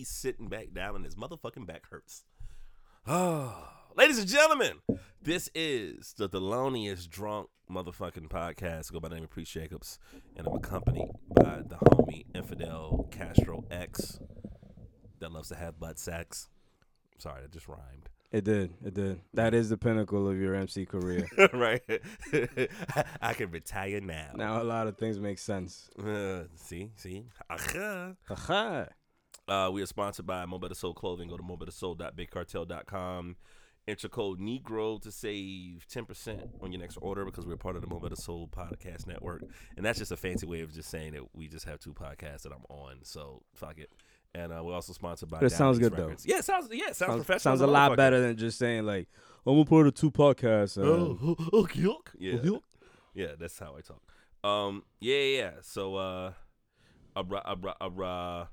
he's sitting back down and his motherfucking back hurts. Oh, ladies and gentlemen, this is the Thelonious Drunk motherfucking podcast. I go by the name of Preach Jacobs, and I'm accompanied by the homie Infidel Castro X that loves to have butt sex. Sorry, that just rhymed. It did. It did. That is the pinnacle of your MC career. right? I can retire now. now a lot of things make sense. Uh, see, see. Aha. Aha. Uh, we are sponsored by Mo Better Soul Clothing. Go to mobettasoul.bigcartel.com. Enter code Negro to save 10% on your next order because we're part of the Mo Better Soul Podcast Network. And that's just a fancy way of just saying that we just have two podcasts that I'm on. So fuck it. And uh, we're also sponsored by. It sounds good, though. Yeah, it sounds yeah, it sounds, Sounds, professional. sounds a lot better than just saying like, I'm a part of two podcasts. Uh, Oh, okay. Yeah. Yeah, that's how I talk. Um, yeah, yeah. yeah. So, uh, abra, abra, abra.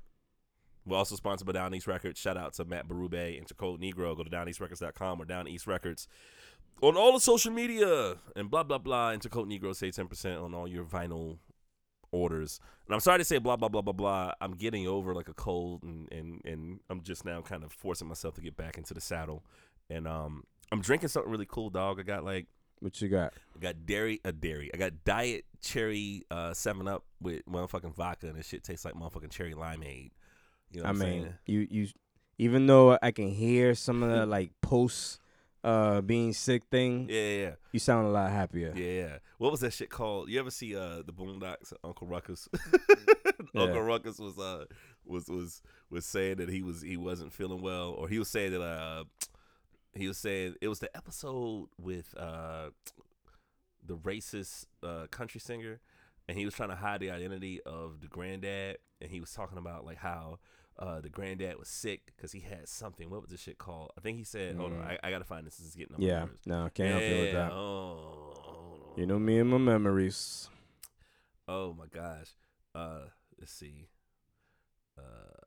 We're also sponsored by Down East Records. Shout out to Matt Barube. Enter code Negro. Go to downeastrecords.com or Down East Records on all the social media and blah blah blah. Enter code Negro. Save ten percent on all your vinyl orders. And I'm sorry to say blah blah blah blah blah. I'm getting over like a cold and and and I'm just now kind of forcing myself to get back into the saddle. And um, I'm drinking something really cool, dog. I got like What you got? I got dairy, a dairy. I got diet cherry uh Seven Up with motherfucking vodka, and this shit tastes like motherfucking cherry limeade. You know I mean, saying? you you, even though I can hear some of the like post uh being sick thing, Yeah, yeah, you sound a lot happier. yeah, yeah. What was that shit called? You ever see uh the Boondocks? Uncle Ruckus. Yeah. Uncle Ruckus was uh was was was saying that he was he wasn't feeling well, or he was saying that uh he was saying it was the episode with uh the racist uh country singer and he was trying to hide the identity of the granddad and he was talking about like how uh the granddad was sick because he had something what was this shit called i think he said hold on Mm. I, I gotta find this this is getting on Yeah, no, can't help you with that. oh. You know me and my memories. Oh my gosh. Uh, let's see. Uh,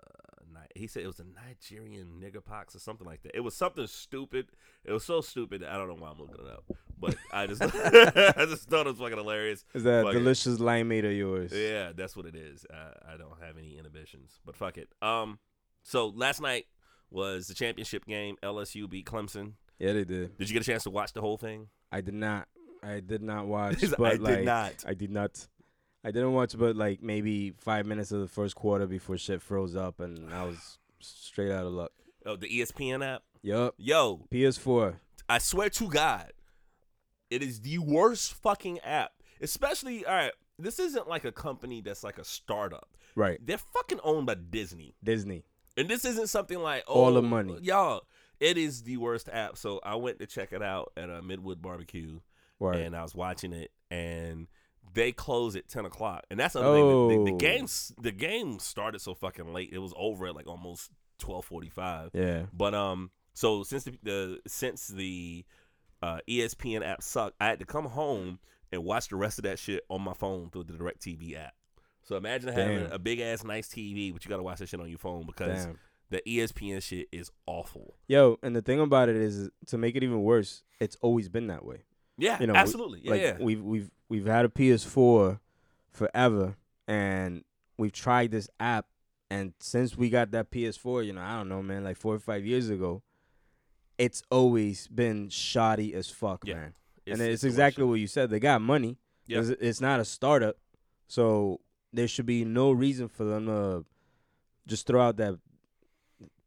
he said it was a Nigerian nigger pox or something like that. It was something stupid. It was so stupid. that I don't know why I'm looking it up, but I just I just thought it was fucking hilarious. Is that Fuck it. delicious limeade of yours? Yeah, that's what it is. I, I don't have any inhibitions, but fuck it. Um, so last night was the championship game. LSU beat Clemson. Yeah, they did. Did you get a chance to watch the whole thing? I did not. I did not watch. But I did not. I did not. I didn't watch, but like maybe five minutes of the first quarter before shit froze up, and I was straight out of luck. Oh, the ESPN app. Yup. Yo, PS4. I swear to God, it is the worst fucking app. Especially, all right, this isn't like a company that's like a startup. Right. They're fucking owned by Disney. Disney. And this isn't something like, oh, All the oh, money. Y'all, it is the worst app. So I went to check it out at a Midwood barbecue Right. and I was watching it and they close at 10 o'clock. And that's another thing. The, the, the, Oh. game, the game started so fucking late. It was over at like almost 1245. yeah. But um, so since the, the since the uh, ESPN app sucked, I had to come home and watch the rest of that shit on my phone through the Direct TV app. So imagine having Damn. a big ass nice TV, but you gotta watch that shit on your phone because Damn. the ESPN shit is awful. Yo, and the thing about it is, to make it even worse, it's always been that way. Yeah, You know, we- absolutely. Yeah, like yeah. we've we've we've had a PS4 forever, and we've tried this app, and since we got that PS4, you know, I don't know, man, like four or five years ago, it's always been shoddy as fuck, Yeah. man. and it's, worst exactly what you said. They got money. Yeah. It's, it's not a startup, so there should be no reason for them to just throw out that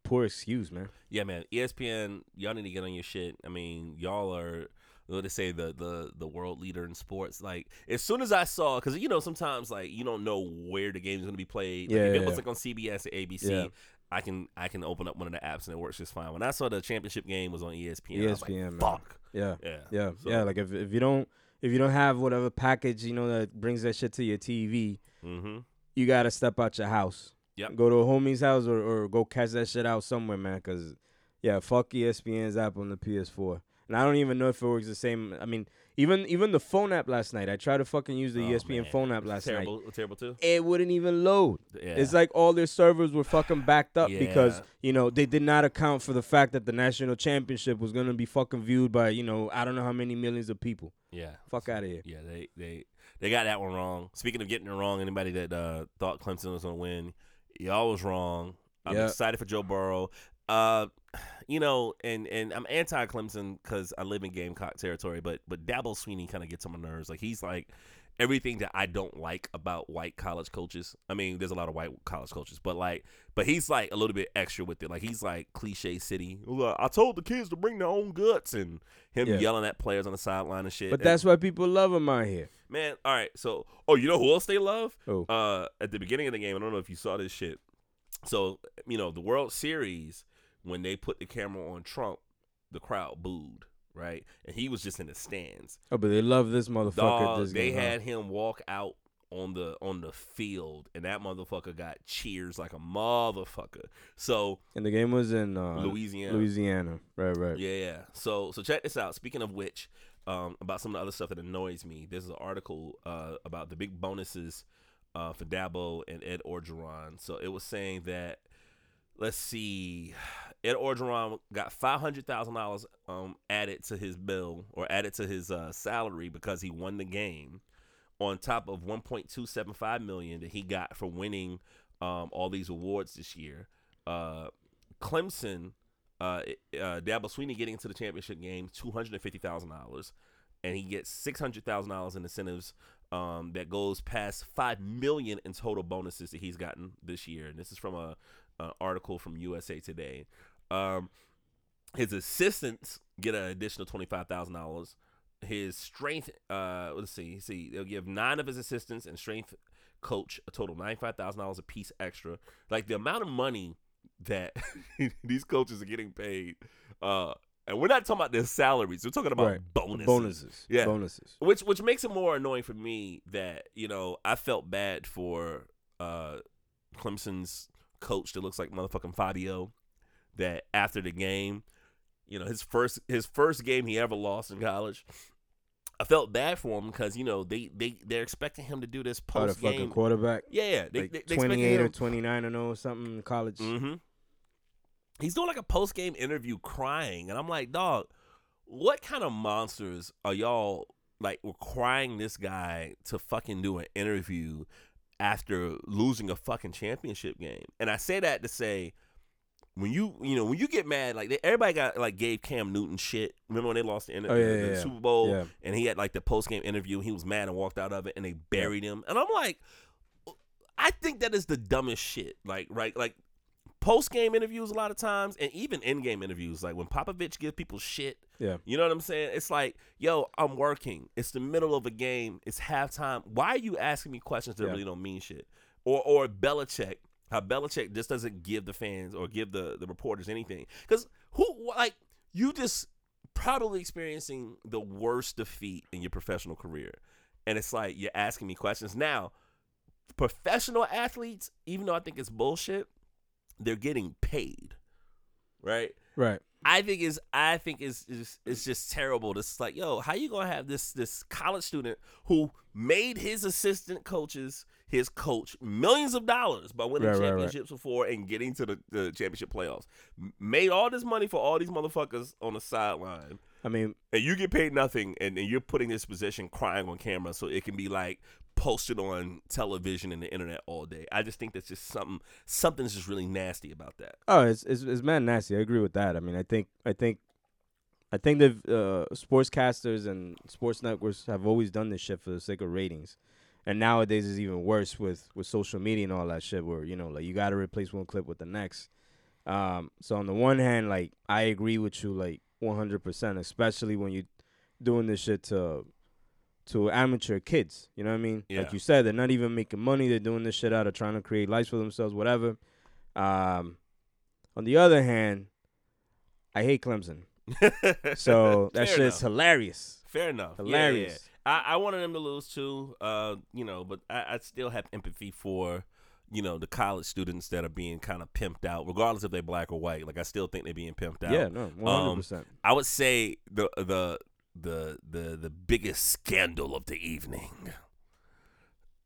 poor excuse, man. Yeah, man. ESPN, y'all need to get on your shit. I mean, y'all are what they say the the the world leader in sports. Like as soon as I saw, because you know sometimes like you don't know where the game's gonna be played. Like, Yeah, if it was yeah. like on CBS or ABC. Yeah. I can I can open up one of the apps and it works just fine. When I saw the championship game was on ESPN, like, ESPN, man. fuck. Yeah. Yeah, Yeah, So, yeah. Like if if you don't if you don't have whatever package you know that brings that shit to your TV, mm-hmm. you gotta step out your house. Yep. Go to a homie's house or, or go catch that shit out somewhere, man. Cause yeah, fuck ESPN's app on the PS4. And I don't even know if it works the same. I mean, even even the phone app last night. I tried to fucking use the Oh, ESPN man. phone app last night. terrible, terrible too. It wouldn't even load. Yeah. It's like all their servers were fucking backed up because you know they did not account for the fact that the national championship was gonna be fucking viewed by you know I don't know how many millions of people. yeah. Fuck out of here. Yeah, they they they got that one wrong. Speaking of getting it wrong, anybody that uh, thought Clemson was gonna win, y'all was wrong. I'm Yeah. excited for Joe Burrow. Uh, you know, and and I'm anti Clemson because I live in Gamecock territory, but but Dabo Sweeney kind of gets on my nerves. Like he's like everything that I don't like about white college coaches. I mean, there's a lot of white college coaches, but like, but he's like a little bit extra with it. Like he's like cliche city. I told the kids to bring their own guts, and him Yeah. yelling at players on the sideline and shit. But And- that's why people love him out here. Man, all right. So, oh, you know who else they love? Who? Uh, at the beginning of the game, I don't know if you saw this shit. So, you know, the World Series when they put the camera on Trump, the crowd booed, right? And he was just in the stands. Oh, but they love this motherfucker. Dog, this they had him walk out on the on the field, and that motherfucker got cheers like a motherfucker. So and the game was in uh, Louisiana. Louisiana, right, right. Yeah, yeah. So so check this out. Speaking of which, um, about some of the other stuff that annoys me. There's an article uh, about the big bonuses uh, for Dabo and Ed Orgeron. So it was saying that let's see, Ed Orgeron got five hundred thousand dollars um added to his bill or added to his uh, salary because he won the game. On top of 1.275 million that he got for winning um, all these awards this year, uh, Clemson uh, uh, Dabo Sweeney getting into the championship game, two hundred and fifty thousand dollars, and he gets six hundred thousand dollars in incentives. Um, that goes past five million in total bonuses that he's gotten this year, and this is from a, a article from USA Today. Um, his assistants get an additional twenty five thousand dollars. His strength, uh, let's see, see, they'll give nine of his assistants and strength coach a total ninety five thousand dollars a piece extra. Like the amount of money that these coaches are getting paid. Uh, and we're not talking about their salaries. We're talking about Right. bonuses. Bonuses. Yeah. Bonuses. Which which makes it more annoying for me that, you know, I felt bad for uh Clemson's coach that looks like motherfucking Fabio that after the game, you know, his first his first game he ever lost in college. I felt bad for him because, you know, they, they, they're expecting him to do this post fucking game. quarterback. Yeah, yeah. They, like they, they 28 or 29 or no or something in college. Mm-hmm. He's doing like a post game interview crying, and I'm like, dog, what kind of monsters are y'all like requiring this guy to fucking do an interview after losing a fucking championship game? And I say that to say. When you you know when you get mad like they, everybody got like gave Cam Newton shit. Remember when they lost the, Oh, yeah, the yeah, yeah. Super Bowl Yeah. and he had like the post game interview. He was mad and walked out of it, and they buried him. And I'm like, I think that is the dumbest shit. Like right, like post game interviews a lot of times, and even in game interviews, like when Popovich gives people shit. Yeah. You know what I'm saying? It's like, yo, I'm working. It's the middle of a game. It's halftime. Why are you asking me questions that Yeah. really don't mean shit? Or or Belichick, how Belichick just doesn't give the fans or give the the reporters anything. Because who like you just probably experiencing the worst defeat in your professional career, and it's like you're asking me questions now. Professional athletes, even though I think it's bullshit, they're getting paid, right? Right. I think is I think is is it's just terrible. It's like, yo, how you gonna have this this college student who made his assistant coaches his coach millions of dollars by winning Right, right, right. championships before and getting to the, the championship playoffs, made all this money for all these motherfuckers on the sideline, I mean, and you get paid nothing, and, and you're putting this position crying on camera so it can be like posted on television and the internet all day. I just think that's just something something's just really nasty about that. oh, it's it's, it's man nasty. I agree with that. I mean, I think I think I think the uh, sportscasters and sports networks have always done this shit for the sake of ratings. And nowadays it's even worse with, with social media and all that shit where, you know, like you gotta replace one clip with the next. Um so on the one hand, like I agree with you like one hundred percent, especially when you're doing this shit to to amateur kids. You know what I mean? Yeah. Like you said, they're not even making money, they're doing this shit out of trying to create lives for themselves, whatever. Um on the other hand, I hate Clemson. So that Fair shit's enough. hilarious. Fair enough. Yeah, Hilarious. yeah. I, I wanted them to lose too, uh, you know, but I, I still have empathy for you know the college students that are being kind of pimped out, regardless if they're black or white. Like I still think they're being pimped out. Yeah, no, one hundred percent. I would say the the the the the biggest scandal of the evening.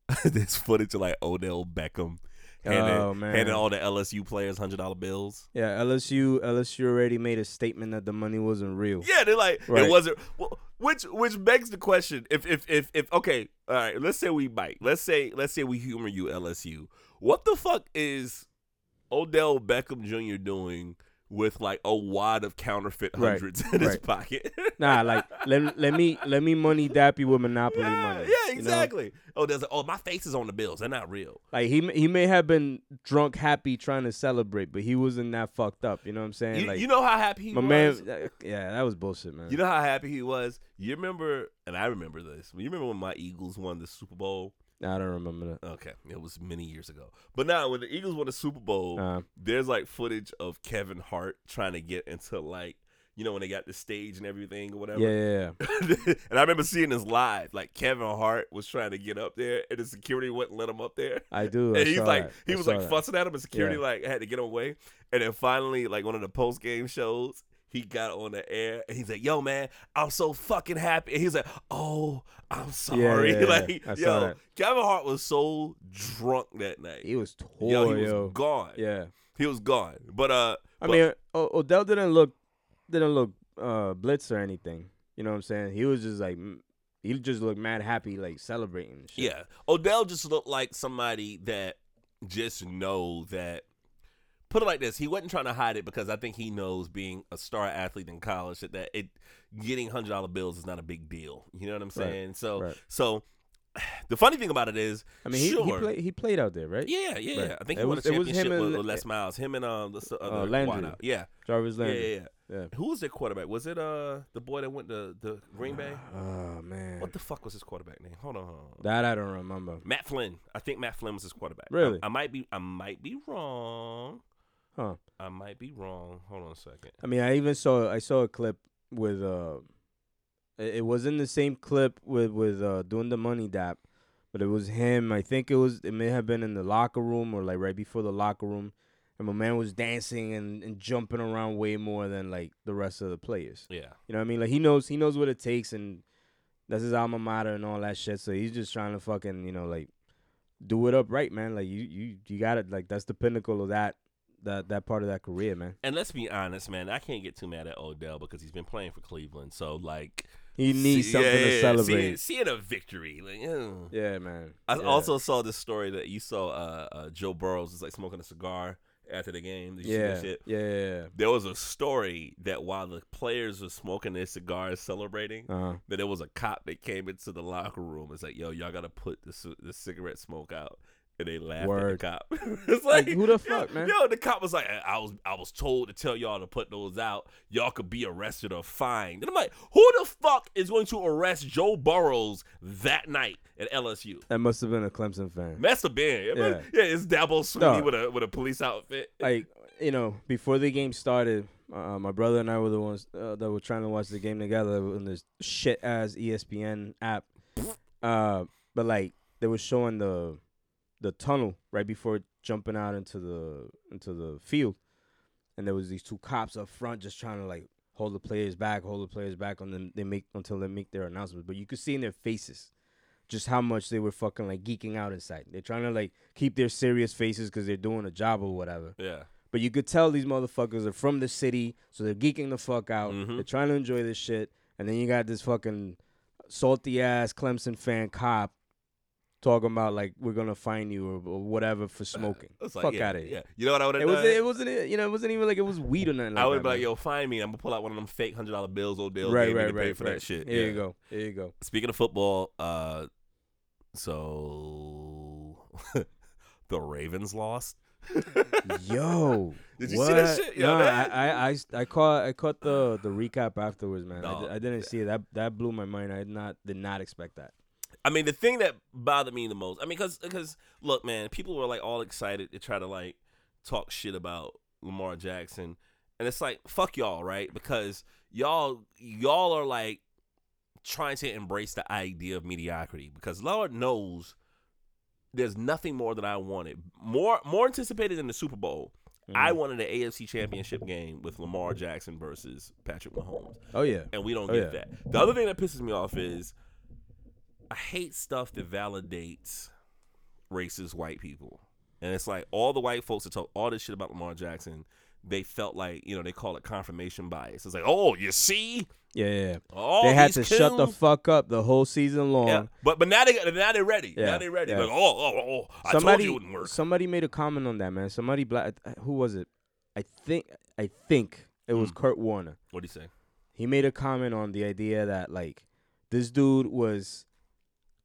this footage of like Odell Beckham handing, Oh, man. handing all the LSU players hundred dollar bills. Yeah, LSU LSU already made a statement that the money wasn't real. Yeah, they're like Right. it wasn't. Well, which which begs the question: if if if if okay, all right, let's say we bite. Let's say let's say we humor you LSU. What the fuck is Odell Beckham Jr. doing with like a wad of counterfeit Right, hundreds in his right. pocket? Nah, like let, let me let me money dap you with monopoly yeah, money. yeah, you know? exactly. Oh, there's a, oh my face is on the bills. They're not real. Like he he may have been drunk, happy, trying to celebrate, but he wasn't that fucked up. You know what I'm saying? You, like you know how happy he my was. man, uh, yeah, that was bullshit, man. You know how happy he was. You remember, and I remember this. You remember when my Eagles won the Super Bowl? I don't remember that. Okay, it was many years ago. But now, when the Eagles won the Super Bowl, Uh, there's like footage of Kevin Hart trying to get into like, you know, when they got the stage and everything or whatever. yeah, yeah, yeah. and I remember seeing this live. Like Kevin Hart was trying to get up there, and the security wouldn't let him up there. I do. I and he's saw like, that. he I was like that. fussing at him, and security Yeah. like had to get him away. And then finally, like one of the post game shows, he got on the air and he's like, "Yo, man, I'm so fucking happy." And he's like, "Oh, I'm sorry." yeah, yeah. like, I saw yo. Kevin Hart was so drunk that night. He was tore, yo, he was gone. Yeah. He was gone. But uh, I but- mean, o- Odell didn't look didn't look uh blitz or anything. You know what I'm saying? He was just like he just looked mad happy, like celebrating. Shit. Yeah, Odell just looked like somebody that just know that. Put it like this: He wasn't trying to hide it because I think he knows, being a star athlete in college, that, that it getting hundred dollar bills is not a big deal. You know what I'm Right, saying? So, right. so the funny thing about it is, I mean, he sure, he played he played out there, right? yeah, yeah, Right. I think It he won a was- it was him championship with, and- with Les Miles, him and uh, the other Landry. wideout. Yeah, Jarvis yeah, Landry. yeah, yeah. Yeah. Who was their quarterback? Was it uh the boy that went to the Green Bay? Oh man, What the fuck was his quarterback name? Hold on, hold on. that I don't remember. Matt Flynn. I think Matt Flynn was his quarterback. I- Really? I, might be. I might be wrong. Huh? I might be wrong. Hold on a second. I mean, I even saw I saw a clip with uh, it, it was in the same clip with with uh doing the money dap, but it was him. I think it was it may have been in the locker room or like right before the locker room, and my man was dancing and, and jumping around way more than like the rest of the players. Yeah. You know what I mean? Like he knows he knows what it takes and that's his alma mater and all that shit. So he's just trying to fucking you know like do it up right, man. Like you you you got it. Like that's the pinnacle of that that that part of that career, man. And let's be honest, man. I can't get too mad at Odell because he's been playing for Cleveland. So like, He needs see- something yeah, to celebrate. Seeing, seeing a victory, like, yeah. Yeah, man. I Yeah. also saw this story that you saw. Uh, uh, Joe Burrows is like smoking a cigar after the game. See yeah, yeah, yeah, There was a story that while the players were smoking their cigars, celebrating. Uh-huh. that there was a cop that came into the locker room. It's like, yo, y'all gotta put the the cigarette smoke out. And they laughed Word. at the cop. it's like, Like, who the yo- fuck, man? Yo, the cop was like, I was I was told to tell y'all to put those out. Y'all could be arrested or fined. And I'm like, who the fuck is going to arrest Joe Burrows that night at LSU? That must have been a Clemson fan. Must have been. Yeah, Yeah. yeah it's Dabo Sweeney No. with a with a police outfit. Like you know, before the game started, uh, my brother and I were the ones uh, that were trying to watch the game together on this shit ass ESPN app. Uh, but like they were showing the the tunnel right before jumping out into the into the field, and there was these two cops up front just trying to like hold the players back, hold the players back, on them. they make until they make their announcements. But you could see in their faces just how much they were fucking like geeking out inside. They're trying to like keep their serious faces because they're doing a job or whatever. Yeah. But you could tell these motherfuckers are from the city, so they're geeking the fuck out. Mhm. They're trying to enjoy this shit, and then you got this fucking salty ass Clemson fan cop talking about like we're gonna fine you or, or whatever for smoking. It's like, fuck yeah, out of here. Yeah. You know what I would have It done? was it wasn't you know it wasn't even like it was weed or nothing. Like I would that, be like, man. yo, find me. I'm gonna pull out one of them fake hundred dollar bills old Odell right, right, to pay right, for right. that shit. Here yeah. you go. Here you go. Speaking of football, uh, so the Ravens lost. Yo, Did you what? see that shit? Yo, no, that- I, I, I, I caught, I caught the the recap afterwards, man. I, No. I didn't see it. That that blew my mind. I did not did not expect that. I mean, the thing that bothered me the most, I mean, because because look, man, people were like all excited to try to like talk shit about Lamar Jackson, and it's like fuck y'all, right? Because y'all y'all are like trying to embrace the idea of mediocrity because Lord knows there's nothing more that I wanted. More more anticipated than the Super Bowl. I mm. wanted an AFC Championship game with Lamar Jackson versus Patrick Mahomes, Oh yeah. and we don't Oh, get yeah. that. The other thing that pisses me off is I hate stuff that validates racist white people, and it's like all the white folks that talk all this shit about Lamar Jackson. They felt like you know they call it confirmation bias. It's like, oh, you see, Yeah, all they had to shut the fuck up the whole season long. yeah, but but now they got now they're ready. Yeah, Now they're ready. yeah. Like, oh, oh, oh, I somebody, told you it wouldn't work. somebody made a comment on that, man. Somebody black. Who was it? I think. I think it was Mm. Kurt Warner. What do you say? He made a comment on the idea that like this dude was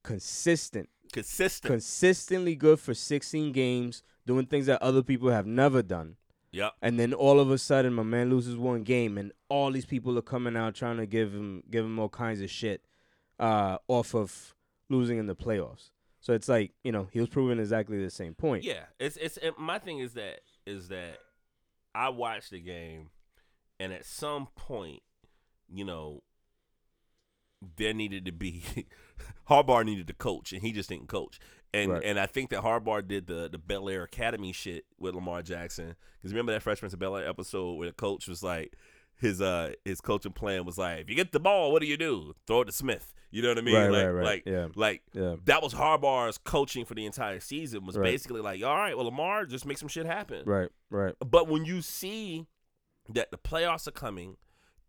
consistent, Consistent. consistently good for 16 games, doing things that other people have never done. Yeah. And then all of a sudden, my man loses one game, and all these people are coming out trying to give him give him all kinds of shit uh, off of losing in the playoffs. So it's like you know he was proving exactly the same point. Yeah. It's it's it, my thing is that is that I watched the game, and at some point, you know, there needed to be Harbaugh needed to coach, and he just didn't coach. And Right. and I think that Harbaugh did the the Bel Air Academy shit with Lamar Jackson because remember that freshman to Bel Air episode where the coach was like. His uh his coaching plan was like if you get the ball what do you do throw it to Smith you know what I mean Right, like right, right. like Yeah. like Yeah. that was Harbaugh's coaching for the entire season was Right. basically like, all right, well, Lamar, just make some shit happen. Right. Right. But when you see that the playoffs are coming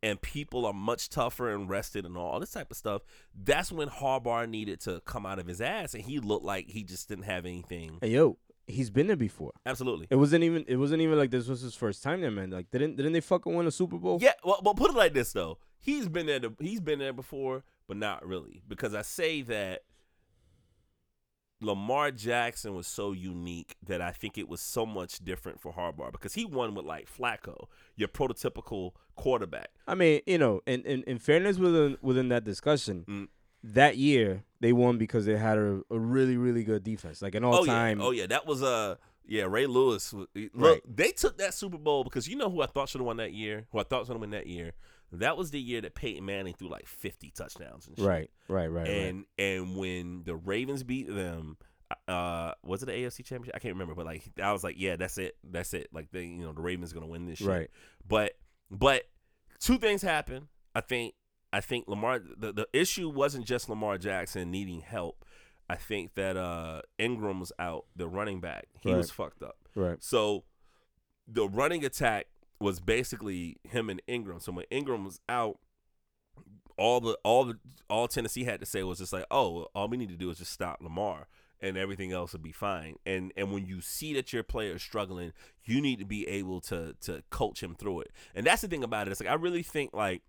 and people are much tougher and rested and all this type of stuff, that's when Harbaugh needed to come out of his ass and he looked like he just didn't have anything. Hey yo, he's been there before. Absolutely. It wasn't even. It wasn't even like this was his first time there, man. Like didn't didn't they fucking win a Super Bowl? Yeah, well, but put it like this though. He's been there. To, he's been there before, but not really, because I say that Lamar Jackson was so unique that I think it was so much different for Harbaugh because he won with like Flacco, your prototypical quarterback. I mean, you know, in in, in fairness within within that discussion, Mm. that year they won because they had a, a really really good defense, like an all oh time. yeah, oh yeah, that was uh yeah Ray Lewis. Look, Right. they took that Super Bowl because you know who I thought should have won that year, who I thought should have won that year. That was the year that Peyton Manning threw like fifty touchdowns and shit. Right, right, right, right. and and when the Ravens beat them, uh, was it the AFC Championship? I can't remember, but like I was like, yeah, that's it, that's it. Like they, you know, the Ravens gonna win this shit. Right. But but two things happened. I think I think Lamar. The the issue wasn't just Lamar Jackson needing help. I think that uh Ingram was out, the running back. He Right. was fucked up. Right. So the running attack was basically him and Ingram. So when Ingram was out, all the all the all Tennessee had to say was just like, oh, all we need to do is just stop Lamar, and everything else will be fine. And and when you see that your player is struggling, you need to be able to to coach him through it. And that's the thing about it. It's like I really think like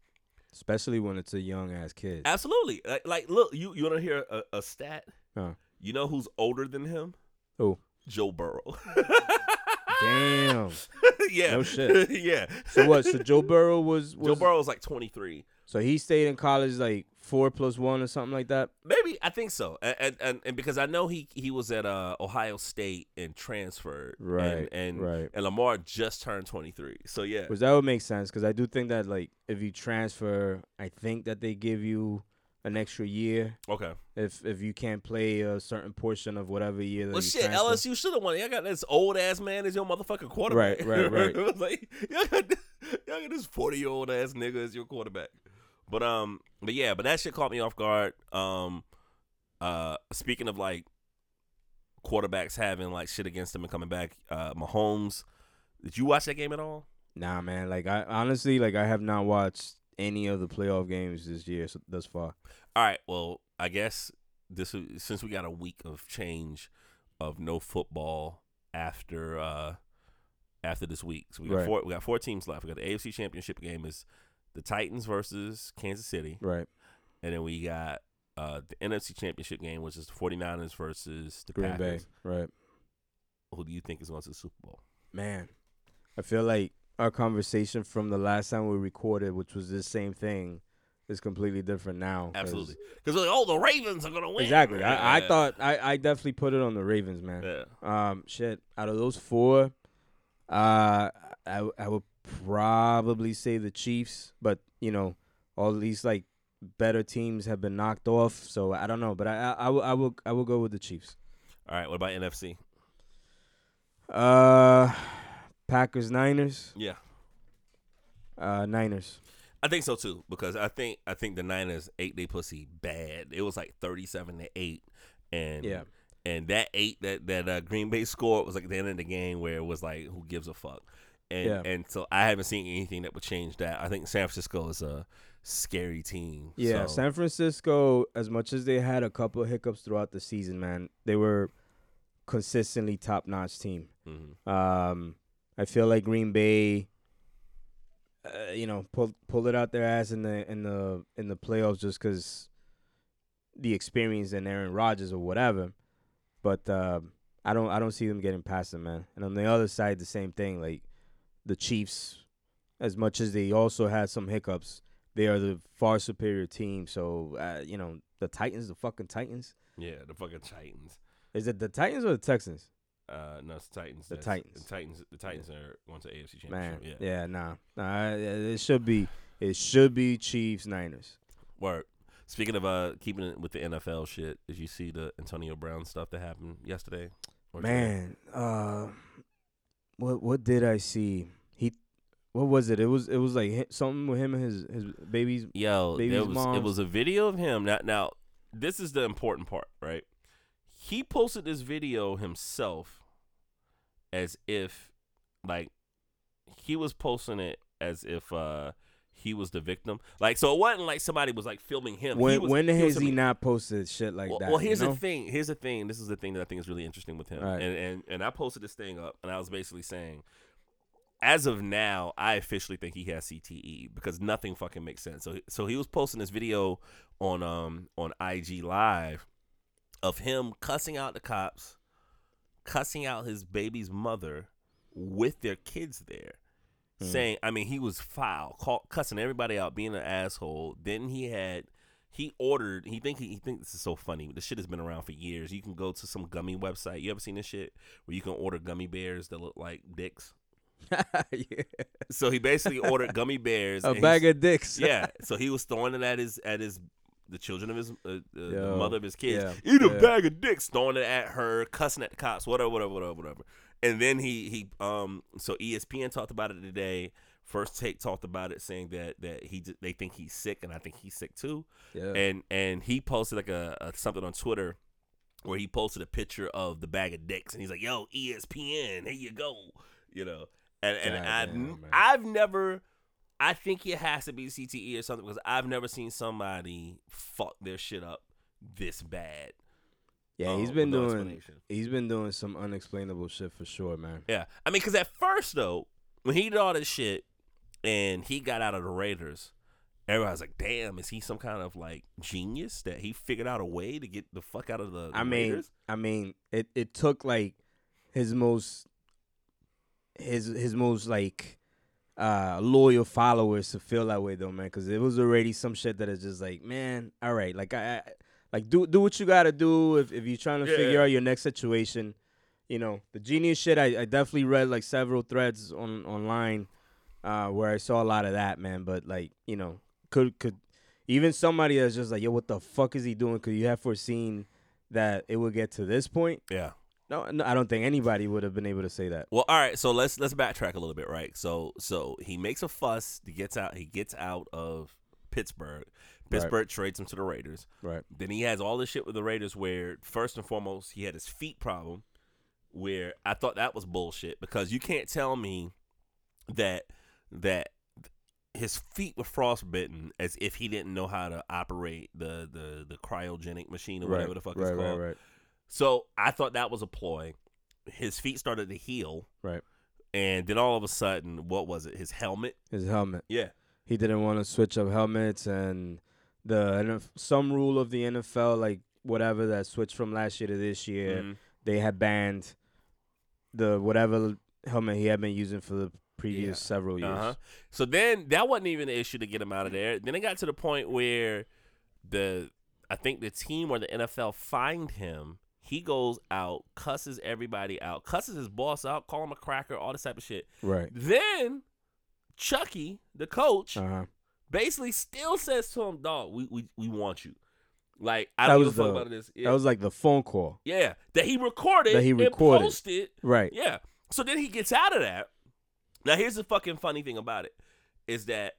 Especially when it's a young ass kid. absolutely like, like look, you you want to hear a, a stat? Huh. You know who's older than him? Who? Joe Burrow. Damn. yeah. No shit. yeah. So what? So Joe Burrow was, was Joe Burrow was like 23. So he stayed in college like four plus one or something like that. Maybe I think so, and and, and, because I know he he was at uh, Ohio State and transferred, Right, And and, right. and Lamar just turned twenty three. So yeah, Which that would make sense because I do think that like if you transfer, I think that they give you an extra year okay. if if you can't play a certain portion of whatever year that Well, shit, transfer. LSU should have won. Y'all got this old ass man as your motherfucking quarterback. Right, right, right. it was like y'all got, this- y'all got this forty year old ass nigga as your quarterback. But um, but yeah, but that shit caught me off guard. Um, uh, speaking of like quarterbacks having like shit against them and coming back, uh, Mahomes. Did you watch that game at all? Nah, man. Like I honestly, like I have not watched any of the playoff games this year so, thus far. All right. Well, I guess this since we got a week of change of no football after uh after this week, so we got Right. four we got four teams left. We got the AFC Championship game is the Titans versus Kansas City, Right. and then we got uh the NFC Championship game, which is the 49ers versus the Green Packers. Bay. Right. Who do you think is going to the Super Bowl? Man, I feel like our conversation from the last time we recorded, which was this same thing, is completely different now. 'cause- Absolutely, because like, oh, the Ravens are going to win. Exactly. I, I thought I, I definitely put it on the Ravens, man. Yeah. Um, shit. Out of those four, uh, I I would probably say the Chiefs, but you know, all these like better teams have been knocked off, so I don't know, but I I, I will I will I will go with the Chiefs. All right, what about NFC? Uh, Packers Niners. Yeah. Uh, Niners. I think so too because I think I think the Niners ate they pussy bad. It was like thirty seven to eight, and Yeah. and that eight that that uh, Green Bay scored was like the end of the game where it was like who gives a fuck, and Yeah. and so I haven't seen anything that would change that. I think San Francisco is a scary team. Yeah, so, San Francisco. As much as they had a couple of hiccups throughout the season, man, they were consistently top notch team. mhm. Um, I feel like Green Bay, uh, you know, pulled pulled it out their ass in the in the in the playoffs just because the experience and Aaron Rodgers or whatever. But um, I don't I don't see them getting past them, man. And on the other side, the same thing. Like the Chiefs, as much as they also had some hiccups, they are the far superior team. So uh, you know, the Titans, the fucking Titans. yeah, the fucking Titans. Is it the Titans or the Texans? Uh, no, it's Titans. The That's- Titans. The Titans. The Titans are going to AFC Man, Championship. yeah, Yeah. nah, nah. It should be, it should be Chiefs Niners. Word. Speaking of uh keeping it with the NFL shit, did you see the Antonio Brown stuff that happened yesterday? Man, uh, what what did I see? He, what was it? It was it was like something with him and his his babies. Yo, Baby's there was it was a video of him. Now, now this is the important part, right? He posted this video himself, as if, like, he was posting it as if uh he was the victim. Like, so it wasn't like somebody was like filming him. He When was- when was has he not posted shit like well, that? well, here's you know? the thing. Here's the thing. This is the thing that I think is really interesting with him. Right. And, and and I posted this thing up, and I was basically saying, as of now, I officially think he has CTE because nothing fucking makes sense. So so he was posting this video on um on IG Live of him cussing out the cops, cussing out his baby's mother with their kids there. Hmm. Saying, I mean, he was foul, call, cussing everybody out, being an asshole. Then he had he ordered he think he, he think this is so funny but this shit has been around for years you can go to some gummy website you ever seen this shit where you can order gummy bears that look like dicks yeah. so he basically ordered gummy bears A bag of dicks. yeah so he was throwing it at his at his the children of his uh, uh, the mother of his kids yeah, eat a yeah. bag of dicks throwing it at her cussing at the cops whatever whatever whatever whatever and then he he um so espn talked about it today first take talked about it saying that that he they think he's sick and i think he's sick too yeah. and and he posted like a, a something on Twitter where he posted a picture of the bag of dicks and he's like, "Yo, ESPN, here you go," you know. And and I've Goddamn, n- man. I've never, I think it has to be CTE or something because I've never seen somebody fuck their shit up this bad. yeah, he's um, been with no doing he's been doing some unexplainable shit for sure, man. Yeah, I mean, because at first though, when he did all this shit and he got out of the Raiders, everybody's like, "Damn, is he some kind of like genius that he figured out a way to get the fuck out of the, the I mean, Raiders?" I mean, it it took like his most his his most like uh loyal followers to feel that way though, man. Because it was already some shit that is just like, man, all right, like I, I like do do what you gotta do if if you're trying to Yeah. figure out your next situation. You know, the genius shit. I, I definitely read like several threads on online uh where I saw a lot of that, man. But like, you know, could could even somebody that's just like, yo, what the fuck is he doing? Could you have foreseen that it would get to this point? Yeah. No, no, I don't think anybody would have been able to say that. Well, all right. So let's let's backtrack a little bit, right? So so he makes a fuss. He gets out. He gets out of Pittsburgh. Pittsburgh trades him to the Raiders. Right. Then he has all this shit with the Raiders where first and foremost he had his feet problem where I thought that was bullshit because you can't tell me that that his feet were frostbitten as if he didn't know how to operate the the the cryogenic machine or whatever the fuck right, it's called. right, right, So I thought that was a ploy. His feet started to heal right. and then all of a sudden, what was it? His helmet? His helmet. Yeah. He didn't want to switch up helmets, and the NF some rule of the NFL, like whatever that switched from last year to this year, Mhm. they had banned the whatever helmet he had been using for the previous Yeah. several years. Uh-huh. So then that wasn't even an issue to get him out of there. Then it got to the point where the I think the team or the NFL fined him. He goes out, cusses everybody out, cusses his boss out, call him a cracker, all this type of shit. Right. Then Chucky, the coach, Uh huh. basically still says to him, "Dog, we we, we want you." Like I That was the- about this. Yeah. That was like the phone call. yeah, that he recorded That he and recorded. posted. Right. Yeah. So then he gets out of that. Now here's the fucking funny thing about it is that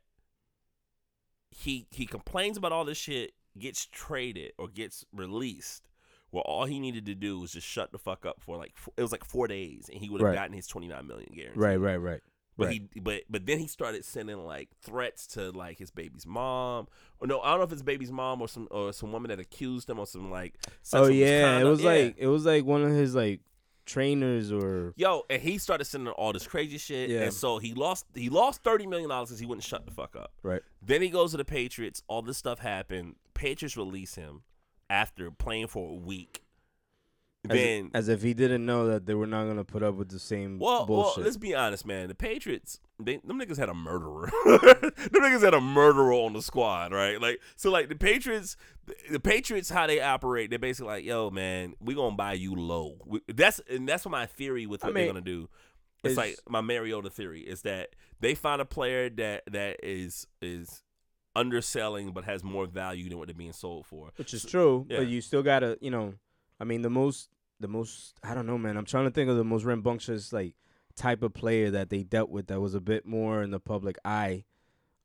he he complains about all this shit, gets traded or gets released. Where all he needed to do was just shut the fuck up for like it was like four days, and he would have Right. gotten his twenty nine million guarantee. Right, right, right. But right. he but but then he started sending like threats to like his baby's mom. Or no, I don't know if it's baby's mom or some or some woman that accused him or some like Oh yeah, it was Yeah. like it was like one of his like trainers or Yo, and he started sending all this crazy shit, Yeah. and so he lost he lost thirty million dollars because he wouldn't shut the fuck up. right. Then he goes to the Patriots. All this stuff happened. Patriots release him after playing for a week. As, Then as if he didn't know that they were not gonna put up with the same well, well, let's be honest, man. The Patriots, they, them niggas had a murderer. them niggas had a murderer on the squad, right? Like, so like the Patriots, the Patriots, how they operate, they're basically like, yo, man, we gonna buy you low. We, that's and that's what my theory with I what mean, they're gonna do. It's it's- like my Mariota theory is that they find a player that that is is underselling but has more value than what they're being sold for. Which is true, yeah. but you still gotta, you know, I mean, the most, the most, I don't know, man. I'm trying to think of the most rambunctious like type of player that they dealt with that was a bit more in the public eye.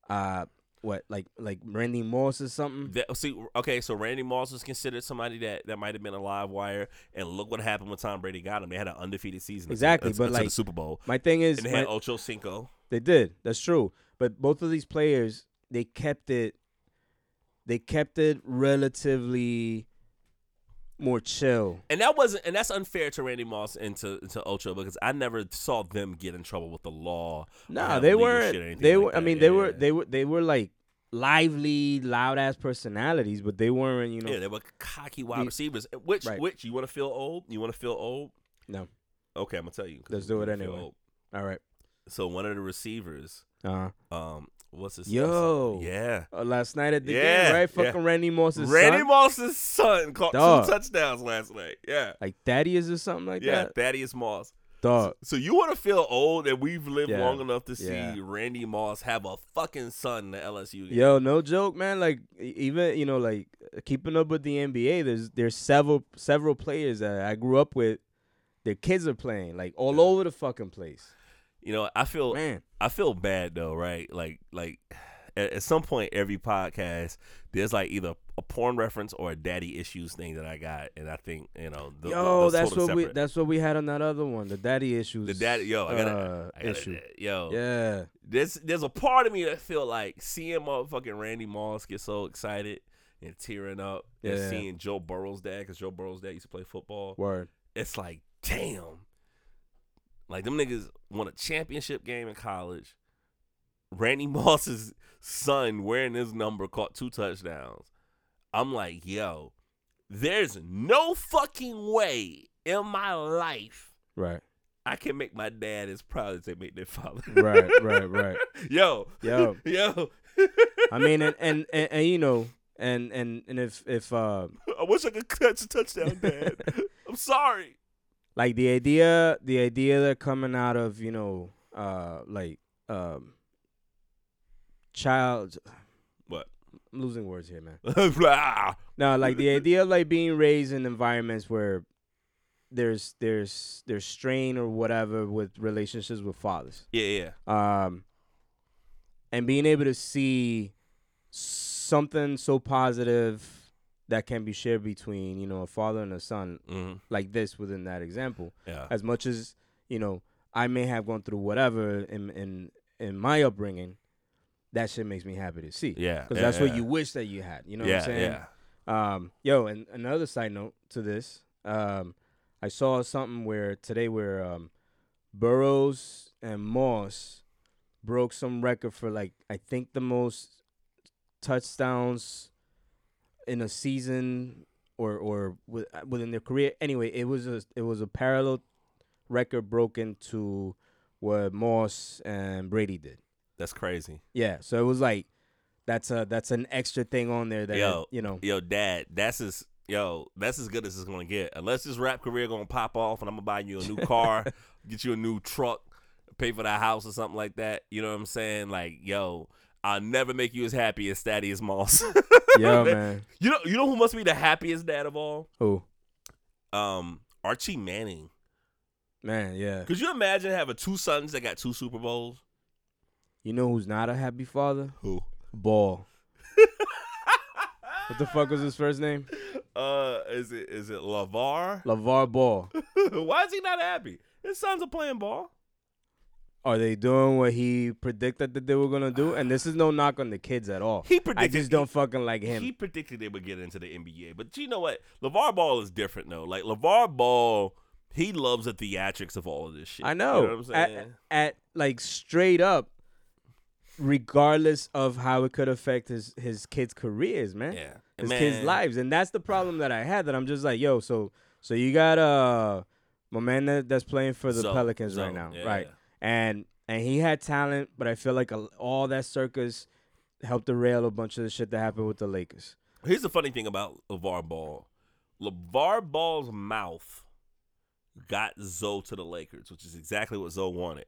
Uh, what like like Randy Moss or something? That, see, okay, so Randy Moss was considered somebody that, that might have been a live wire, and look what happened when Tom Brady got him. They had an undefeated season, Exactly, until, but, until the like, Super Bowl, My thing is, and they my- had Ocho Cinco. They did. That's true. But both of these players, they kept it. They kept it relatively more chill. And that wasn't, and that's unfair to Randy Moss and to, to Ocho because I never saw them get in trouble with the law. No, Nah, they weren't. shit or anything They like were. I that. mean, they were. They were. They were like lively, loud ass personalities, but they weren't. You know. Yeah, they were cocky wide The- receivers. Which, Right. which you want to feel old? You want to feel old? No. Okay, I'm gonna tell you. Let's do it anyway. All right. So one of the receivers, Uh. um, what's his? Yo. yeah. Uh, last night at the Yeah, game, right? yeah. Fucking Randy Moss's son. Randy son, Moss's son caught Dog. two touchdowns last night. Yeah. like Thaddeus or something like yeah, that. Yeah Thaddeus Moss. Dog. So you want to feel old and we've lived Yeah, long enough to see yeah. Randy Moss have a fucking son in the LSU game. Yo, no joke, man. Like even you know, like keeping up with the NBA, there's there's several several players that I grew up with. Their kids are playing like all Yeah. over the fucking place. You know, I feel Man, I feel bad though, right? Like like at, at some point every podcast there's like either a porn reference or a daddy issues thing that I got, and I think you know. th- th- yo, those that's totally what we that's what we had on that other one, the daddy issues. the daddy. Yo, I got uh, to I gotta, issue. Yo, Yeah, there's there's a part of me that feel like seeing motherfucking Randy Moss get so excited and tearing up, and seeing Joe Burrow's dad because Joe Burrow's dad used to play football. word. It's like, damn, like them niggas won a championship game in college. Randy Moss's son wearing his number caught two touchdowns. I'm like, yo, there's no fucking way in my life Right, I can make my dad as proud as they make their father. right, right, right. Yo, Yo. yo. I mean, and and, and and you know, and and and if if uh I wish I could catch a touchdown, Dad. I'm sorry. Like the idea the idea that coming out of you know uh like um child What? I'm losing words here man no like the idea of like being raised in environments where there's there's there's strain or whatever with relationships with fathers yeah, yeah. um and being able to see something so positive that can be shared between you know a father and a son hmm like this within that example Yeah. as much as you know I may have gone through whatever in in in my upbringing, that shit makes me happy to see. Yeah. because yeah, that's yeah. what you wish that you had. You know yeah, what I'm saying? Yeah. Um, yo, and another side note to this, um, I saw something where today where um, Burrows and Moss broke some record for like I think the most touchdowns in a season or or uh, within their career. Anyway, it was a it was a parallel record broken to what Moss and Brady did. That's crazy. Yeah, so it was like that's a that's an extra thing on there that Yo. you know. Yo, Dad, that's as yo, that's as good as it's gonna get. Unless this rap career gonna pop off and I'm gonna buy you a new car, get you a new truck, pay for that house or something like that. You know what I'm saying? Like, yo, I'll never make you as happy as Thaddeus Moss. Yeah, man. You know, you know who must be the happiest dad of all? Who? Um, Archie Manning. Man, yeah. Could you imagine having two sons that got two Super Bowls? You know who's not a happy father? Who? Ball. what the fuck was his first name? Uh, is it is it Lavar? Lavar Ball. Why is he not happy? His sons are playing ball. Are they doing what he predicted that they were gonna do? And this is no knock on the kids at all. He predicted. I just don't fucking like him. He predicted they would get into the NBA, but you know what? LaVar Ball is different though. Like LaVar Ball, he loves the theatrics of all of this shit. I know. You know what I'm saying? at like straight up, regardless of how it could affect his his kids' careers, man. yeah, His Man, kids' lives, and that's the problem that I had. That I'm just like, yo, so so you got uh my man that, that's playing for the Zo- Pelicans Zo, right now, yeah, right? yeah. And and he had talent, but I feel like a, all that circus helped derail a bunch of the shit that happened with the Lakers. Here's the funny thing about LaVar Ball. LaVar Ball's mouth got Zo to the Lakers, which is exactly what Zo wanted.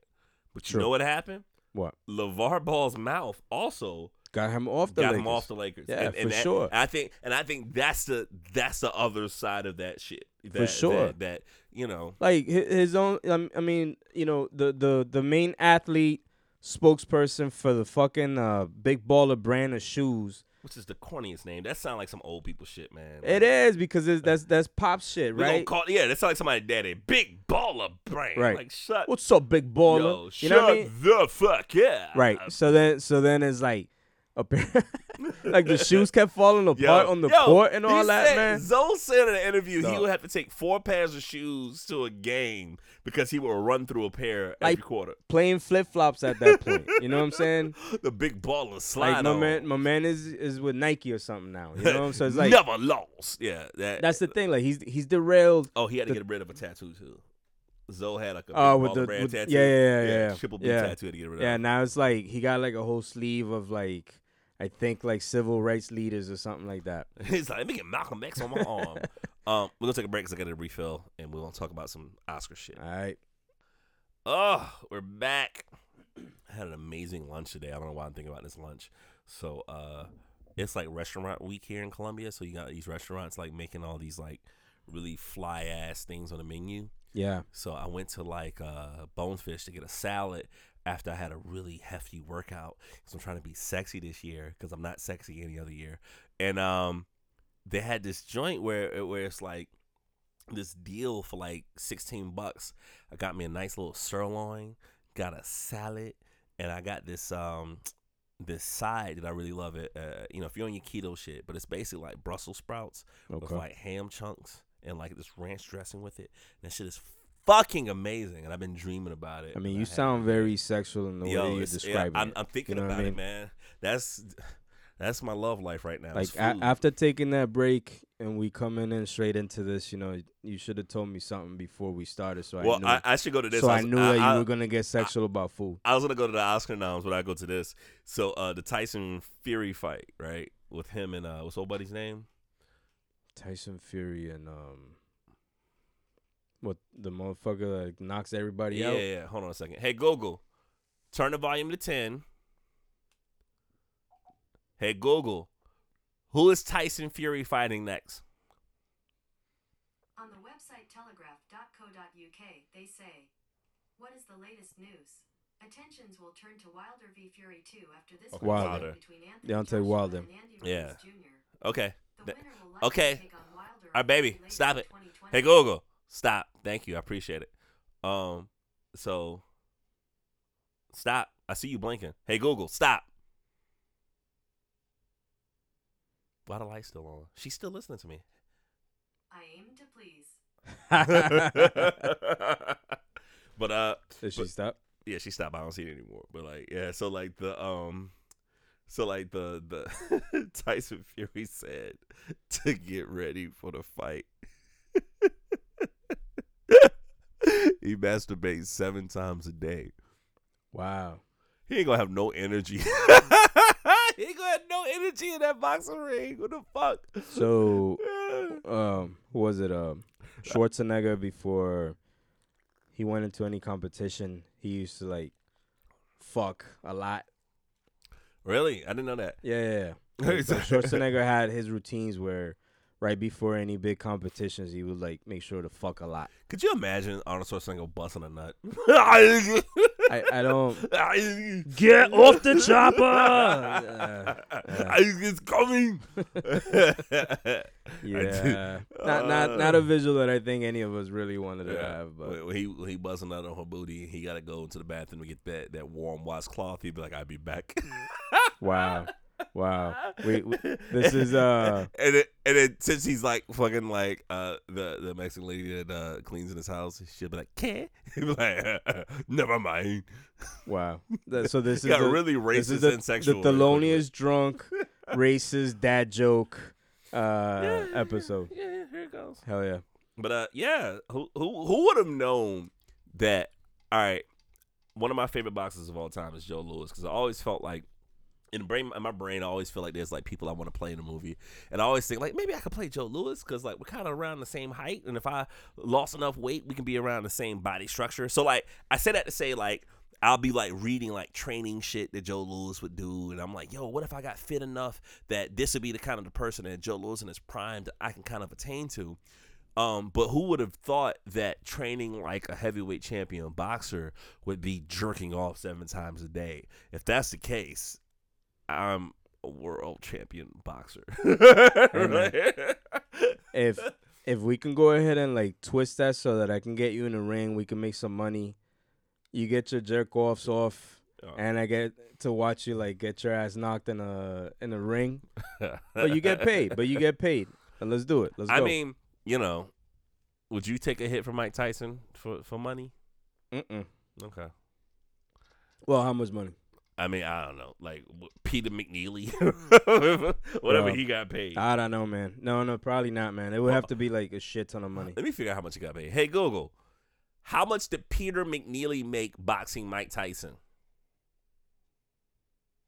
But you True. know what happened? What LaVar Ball's mouth also got him off the got Lakers? him off the Lakers. Yeah, and, and for that- sure. I think, and I think that's the that's the other side of that shit. That, sure. That, that you know, like his own i mean you know the the the main athlete spokesperson for the fucking uh big baller brand of shoes which is the corniest name. That sounds like some old people shit, man. it is because it's, that's that's pop shit right call, yeah, that sounds like somebody daddy. Big baller brand. Right. Like shut. what's up big baller yo, you shut know what i mean the fuck yeah. right so then so then it's like like the shoes kept falling apart on the yo, court and all that said- man Zo said in an interview he would have to take four pairs of shoes to a game because he would run through a pair every Like- quarter. playing flip-flops at that point you know what i'm saying The big baller slide like my on. man my man is is with nike or something now you know what i'm saying it's like never lost. Yeah, that, that's the thing like he's he's derailed Oh, he had to the- get rid of a tattoo too. Zo had like a oh, big Oh, with baller the- brand with- tattoo. yeah, yeah, yeah, yeah. triple B Yeah. tattoo to get rid of. Yeah, now it's like he got like a whole sleeve of like I think like civil rights leaders or something like that. He's like, let me get Malcolm X on my arm. um, we're gonna take a break because I got to refill, and we're gonna talk about some Oscar shit. All right. Oh, we're back. I had an amazing lunch today. I don't know why I'm thinking about this lunch. So, uh, it's like restaurant week here in Columbia. So you got these restaurants like making all these like really fly ass things on the menu. Yeah. So I went to like uh, Bonefish to get a salad after I had a really hefty workout. So I'm trying to be sexy this year because I'm not sexy any other year. And um, they had this joint where where it's like this deal for like 16 bucks. I got me a nice little sirloin, got a salad, and I got this um this side that I really love it. Uh, you know, if you're on your keto shit, but it's basically like Brussels sprouts with like ham chunks and like this ranch dressing with it. And that shit is fucking amazing, and I've been dreaming about it. I mean, you haven't sound very sexual in the Yo, way you're it's- yeah, I'm, it. I'm thinking know what I about it, man. That's that's my love life right now. Like a- after taking that break and we coming in straight into this, you know, you should have told me something before we started, so well, I knew. I, I should go to this. so I was- knew that I, you were gonna get sexual about food. I was gonna go to the Oscar noms, but I go to this. So uh, the Tyson Fury fight, right, with him and uh, what's old buddy's name? Tyson Fury and um, what the motherfucker that knocks everybody Yeah, out? yeah, yeah. Hold on a second. Hey Google, turn the volume to ten. Hey Google, who is Tyson Fury fighting next? On the website telegraph.co.uk, they say, What is the latest news? Attentions will turn to Wilder v. Fury 2 after this Okay, Wilder. between Anthony Deontay Joshua Wilder. and Andy Ruiz Yeah. Jr. Okay. The Th- winner will okay. take on Wilder All right, baby, stop it. Hey Google, stop. Thank you. I appreciate it. Um, so stop. I see you blinking. Hey Google, stop. Why the light still on? She's still listening to me. I aim to please. but uh, Did she But- stop? yeah, she stopped. I don't see it anymore. But like, yeah, so like the um, so like the the Tyson Fury said to get ready for the fight. He masturbates seven times a day. Wow. He ain't gonna have no energy. he ain't gonna have no energy in that boxing ring. What the fuck? So, um, who was it? Um, Schwarzenegger before he went into any competition, he used to like fuck a lot. Really? I didn't know that. Yeah, yeah. yeah. Like, so Schwarzenegger had his routines where right before any big competitions, he would like make sure to fuck a lot. Could you imagine Arnold Schwarzenegger busting a nut? I, I don't get off the chopper. Uh, It's coming. yeah, not not not a visual that I think any of us really wanted to Yeah. have. But When he when he buzzing out on her booty, he got to go into the bathroom to get that, that warm washcloth. He'd be like, "I'll be back." wow, wow. We, we this is uh and it, and then since he's like fucking like uh the the Mexican lady that uh cleans in his house, she'll be like, "Can?" He'd be like, "Never mind." wow. So this is got the, really this is racist the, and sexual. the thelonious drunk, racist dad joke uh Yeah, yeah, episode. Yeah, yeah, here it goes. Hell yeah. But uh, yeah, who who who would have known that? All right, one of my favorite boxers of all time is Joe Louis because I always felt like in brain, in my brain, I always feel like there's like people I want to play in a movie, and I always think like maybe I could play Joe Louis because like we're kind of around the same height, and if I lost enough weight, we can be around the same body structure. So like I say that to say like. I'll be like reading like training shit that Joe Louis would do, and I'm like, yo, what if I got fit enough that this would be the kind of the person that Joe Louis in his prime that I can kind of attain to. Um, but who would have thought that training like a heavyweight champion boxer would be jerking off seven times a day? If that's the case, I'm a world champion boxer. If if we can go ahead and like twist that so that I can get you in the ring, we can make some money. You get your jerk offs off, Oh. and I get to watch you like get your ass knocked in a in a ring. But you get paid. But you get paid. And let's do it. Let's I go. mean, you know, would you take a hit from Mike Tyson for for money? Mm-mm. Okay. Well, how much money? I mean, I don't know, like Peter McNeeley, mm. whatever Bro. he got paid. I don't know, man. No, no, probably not, man. It would have to be like a shit ton of money. Let me figure out how much he got paid. Hey Google, how much did Peter McNeeley make boxing Mike Tyson?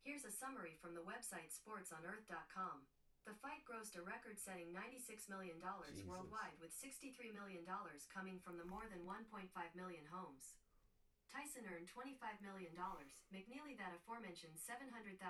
Here's a summary from the website sportsonearth.com. The fight grossed a record setting $96 million worldwide, with $63 million coming from the more than 1.5 million homes. Tyson earned $25 million, McNeeley that aforementioned $700,000.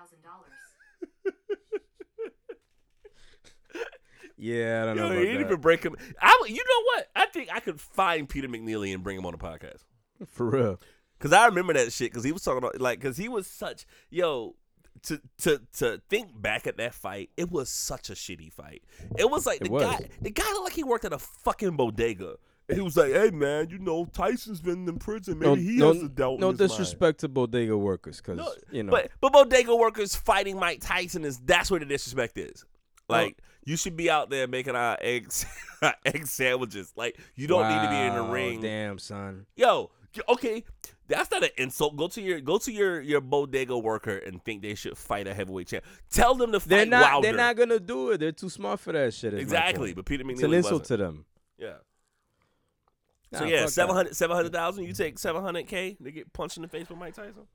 Yeah, I don't know Yo, about he didn't that. even break him. I, you know what? I think I could find Peter McNeeley and bring him on the podcast. For real. Cause I remember that shit. Cause he was talking about like, cause he was such yo. To to to think back at that fight, it was such a shitty fight. It was like It the was. guy, the guy looked like he worked at a fucking bodega. He was like, "Hey man, you know Tyson's been in prison. Maybe No, he no, has a doubt." no his mind." disrespect to bodega workers, because No, you know. But but bodega workers fighting Mike Tyson is that's where the disrespect is. Oh. Like you should be out there making our eggs egg sandwiches. Like you don't need to be in the ring. Damn, son. Yo, okay, that's not an insult. Go to your go to your your bodega worker and think they should fight a heavyweight champ. Tell them to fight They're not. Wilder. They're not gonna do it. They're too smart for that shit. exactly. But Peter McNeeley It's an insult wasn't. to them. Yeah. Nah, So yeah, fuck 700 700,000, You take seven hundred k to get punched in the face with Mike Tyson.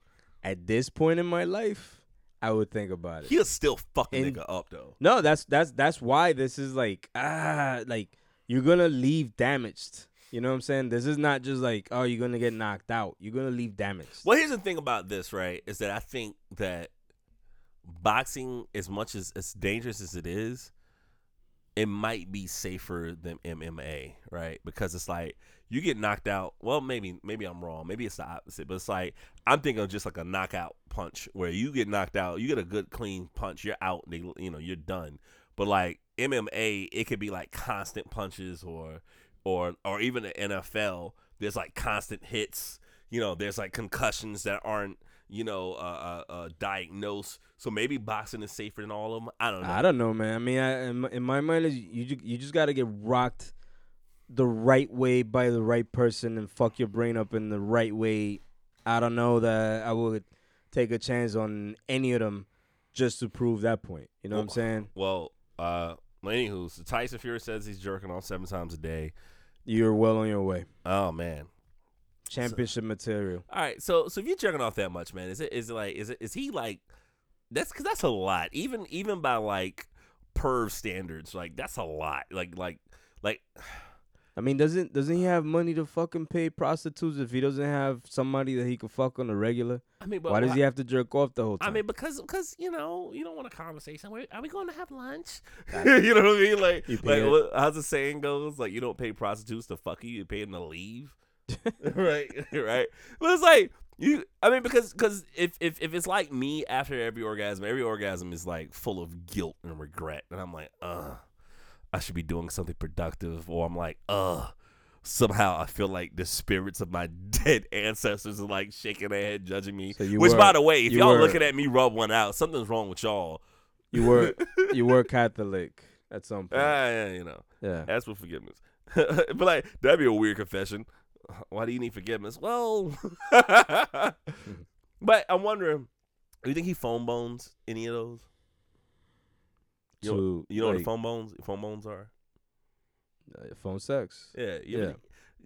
At this point in my life, I would think about it. He'll still fuck a nigga up though. No, that's that's that's why this is like ah like you're gonna leave damaged. You know what I'm saying? This is not just like oh you're gonna get knocked out. You're gonna leave damaged. Well, here's the thing about this, right? Is that I think that boxing, as much as as dangerous as it is, it might be safer than MMA, right? Because it's like you get knocked out. Well, maybe maybe I'm wrong. Maybe it's the opposite. But it's like I'm thinking of just like a knockout punch where you get knocked out, you get a good clean punch, you're out. They, you know, you're done. But like MMA, it could be like constant punches or or or even the NFL. There's like constant hits. You know, there's like concussions that aren't you know uh, uh, uh, diagnosed. So maybe boxing is safer than all of them. I don't know. I don't know, man. I mean, I, in, my, in my mind, is you you just gotta get rocked the right way by the right person and fuck your brain up in the right way. I don't know that I would take a chance on any of them just to prove that point. You know what I'm saying? Well, uh, well, anywho, so Tyson Fury says he's jerking off seven times a day. You're well on your way. Oh man. Championship material. All right, so so if you're jerking off that much, man, is it is it like is it is he like that's because that's a lot, even even by like perv standards, like that's a lot, like like like I mean, doesn't doesn't he have money to fucking pay prostitutes if he doesn't have somebody that he can fuck on a regular? I mean, but Why does he have to jerk off the whole time? I mean, because because you know you don't want a conversation. Are we going to have lunch? you know what I mean? Like like what, how's the saying goes? Like you don't pay prostitutes to fuck you. You pay them to leave. right, right. But it's like you. I mean, because because if if if it's like me after every orgasm, every orgasm is like full of guilt and regret, and I'm like, uh, I should be doing something productive, or I'm like, ugh. Somehow I feel like the spirits of my dead ancestors are like shaking their head, judging me. So Which, were- by the way, if you y'all were- looking at me rub one out, something's wrong with y'all. you were you were Catholic at some point. Ah, yeah, you know. yeah. Ask for forgiveness. but like that'd be a weird confession. Why do you need forgiveness? Well, but I'm wondering, do you think he phone bones any of those? You know, To, you know what like, the phone bones phone bones are? uh, phone sex. Yeah, you Yeah. Ever,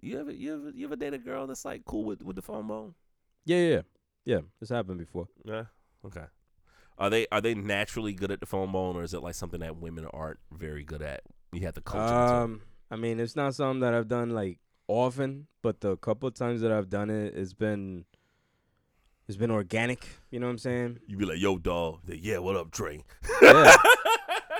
you ever you ever you ever date a girl that's like cool with with the phone bone? Yeah, yeah, yeah. Yeah, This happened before. Yeah. Okay. Are they are they naturally good at the phone bone, or is it like something that women aren't very good at? You have to coach to? Um, I mean, it's not something that I've done like often, but the couple times that I've done it, it's been it's been organic. You know what I'm saying? You be like, "Yo, dog." They, yeah, what up, Dre? Yeah.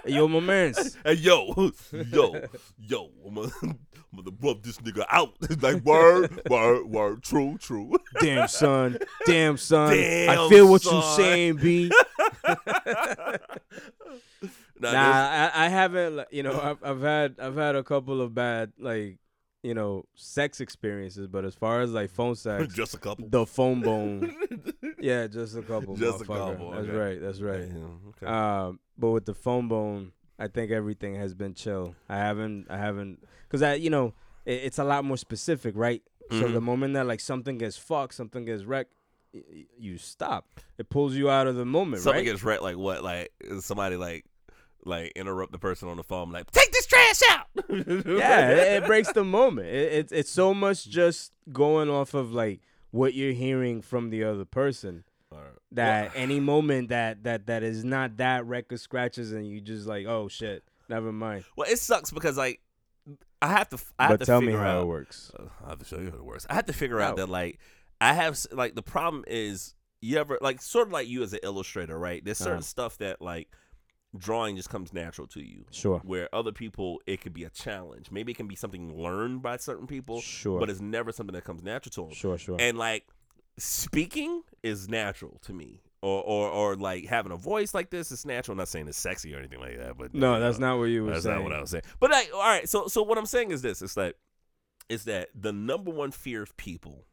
Yo, my man's. Hey, yo, yo, yo, I'm gonna, I'm gonna rub this nigga out. like, word, word, word, true, true. Damn son. Damn son. Damn, I feel what you saying, B. Nah, Nah, I, I haven't. You know, I've I've had I've had a couple of bad like you know sex experiences, but as far as like phone sex, just a couple. the phone bone. Yeah, just a couple. Just a couple, That's okay. right. That's right. Yeah, okay. Um, but with the phone bone, I think everything has been chill. I haven't, I haven't, cause I, you know, it, it's a lot more specific, right? So Mhm. the moment that like something gets fucked, something gets wrecked, y- y- you stop. It pulls you out of the moment, Something right? gets wrecked, like what? Like somebody like like interrupt the person on the phone, like take this trash out. yeah, it, it breaks the moment. It, it's it's so much just going off of like what you're hearing from the other person. That any moment that that that is not that record scratches and you just like, oh shit, never mind. Well, it sucks because like I have to. I have but to tell me how out, it works. Uh, I have to show you how it works. I have to figure out that like I have like the problem is you ever like sort of like you as an illustrator, right? There's certain Uh-huh. stuff that like drawing just comes natural to you. Sure. Where other people, it could be a challenge. Maybe it can be something learned by certain people, Sure. but it's never something that comes natural to them. Sure, sure. And like speaking is natural to me, or or or like having a voice like this is natural. I'm not saying it's sexy or anything like that, but no, that's know. not what you were That's saying. That's not what I was saying. But like, all right. So so what I'm saying is this: it's that it's that the number one fear of people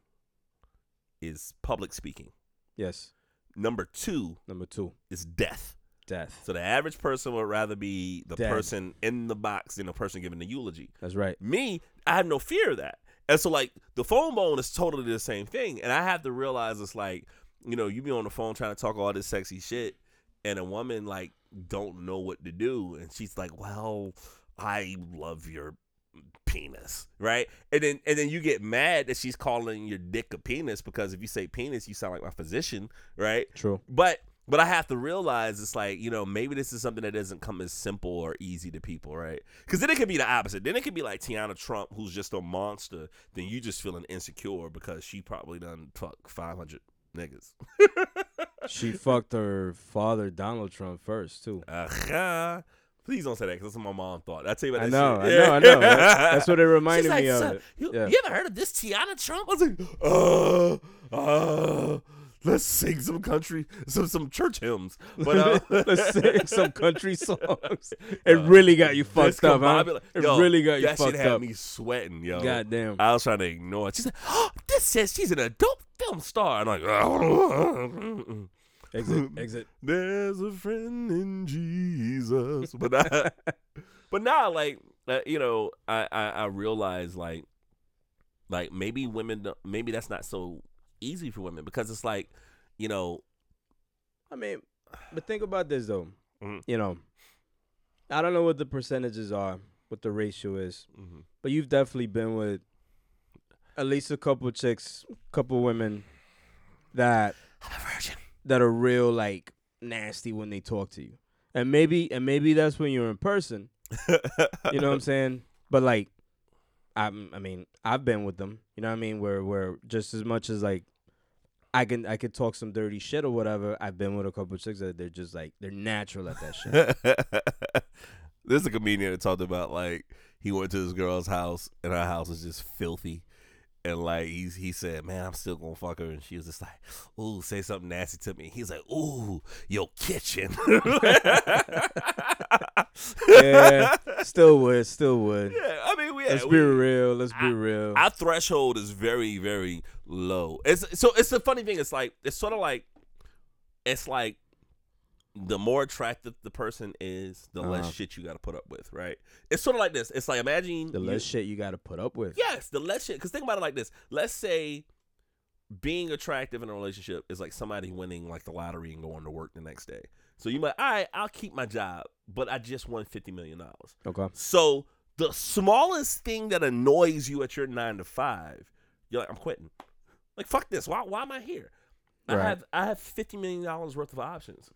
is public speaking. Yes. Number two Number two, is death. death. So the average person would rather be the Dead. person in the box than the person giving the eulogy. That's right. Me, I have no fear of that. And so like the phone bone is totally the same thing. And I have to realize it's like, you know, you be on the phone trying to talk all this sexy shit and a woman like don't know what to do and she's like, "Well, I love your penis." Right? And then and then you get mad that she's calling your dick a penis because if you say penis, you sound like my physician, right? True. But but I have to realize it's like you know maybe this is something that doesn't come as simple or easy to people, right? Because then it could be the opposite. Then it could be like Tiana Trump, who's just a monster. Then you just feeling insecure because she probably done fuck five hundred niggas. She fucked her father, Donald Trump, first too. uh Please don't say that because that's what my mom thought. I tell you about I that know, shit. I know, I know. That's, that's what it reminded like, me of. You, Yeah. you ever heard of this Tiana Trump? I was like, uh, uh, let's sing some country, some some church hymns. But uh, Let's sing some country songs. It really got you fucked up, huh? It Yo, really got you that shit fucked had up. me sweating, yo. Goddamn. I was trying to ignore it. She's like, oh, this says she's an adult film star. And I'm like, Exit, exit. there's a friend in Jesus. But I, but now, like, uh, you know, I, I I realize like, like maybe women, maybe that's not so easy for women because it's like, you know, I mean, but think about this though. Mhm. You know, I don't know what the percentages are, what the ratio is, mhm. but you've definitely been with at least a couple chicks, couple women that I'm a virgin. that are real like nasty when they talk to you. And maybe and maybe that's when you're in person. You know what I'm saying? But like I'm, I mean, I've been with them. You know what I mean? Where where just as much as like, I can I could talk some dirty shit or whatever. I've been with a couple of chicks that they're just like they're natural at that shit. There's a comedian that talked about like he went to this girl's house and her house was just filthy. And like he's he said, Man, I'm still gonna fuck her and she was just like, Ooh, say something nasty to me. He's like, Ooh, your kitchen. yeah, still would, still would. Yeah, I mean we Let's we- be real. Let's be real. Our threshold is very, very low. It's so it's the funny thing. It's like it's sort of like it's like the more attractive the person is, the Uh-huh. less shit you got to put up with, right? It's sort of like this. It's like imagine the you- less shit you got to put up with. Yes, the less shit. Because think about it like this. Let's say being attractive in a relationship is like somebody winning like the lottery and going to work the next day. So you might, all right, I'll keep my job, but I just won fifty million dollars. Okay. So the smallest thing that annoys you at your nine to five, you're like, I'm quitting. Like fuck this. Why why am I here? I have I have fifty million dollars worth of options.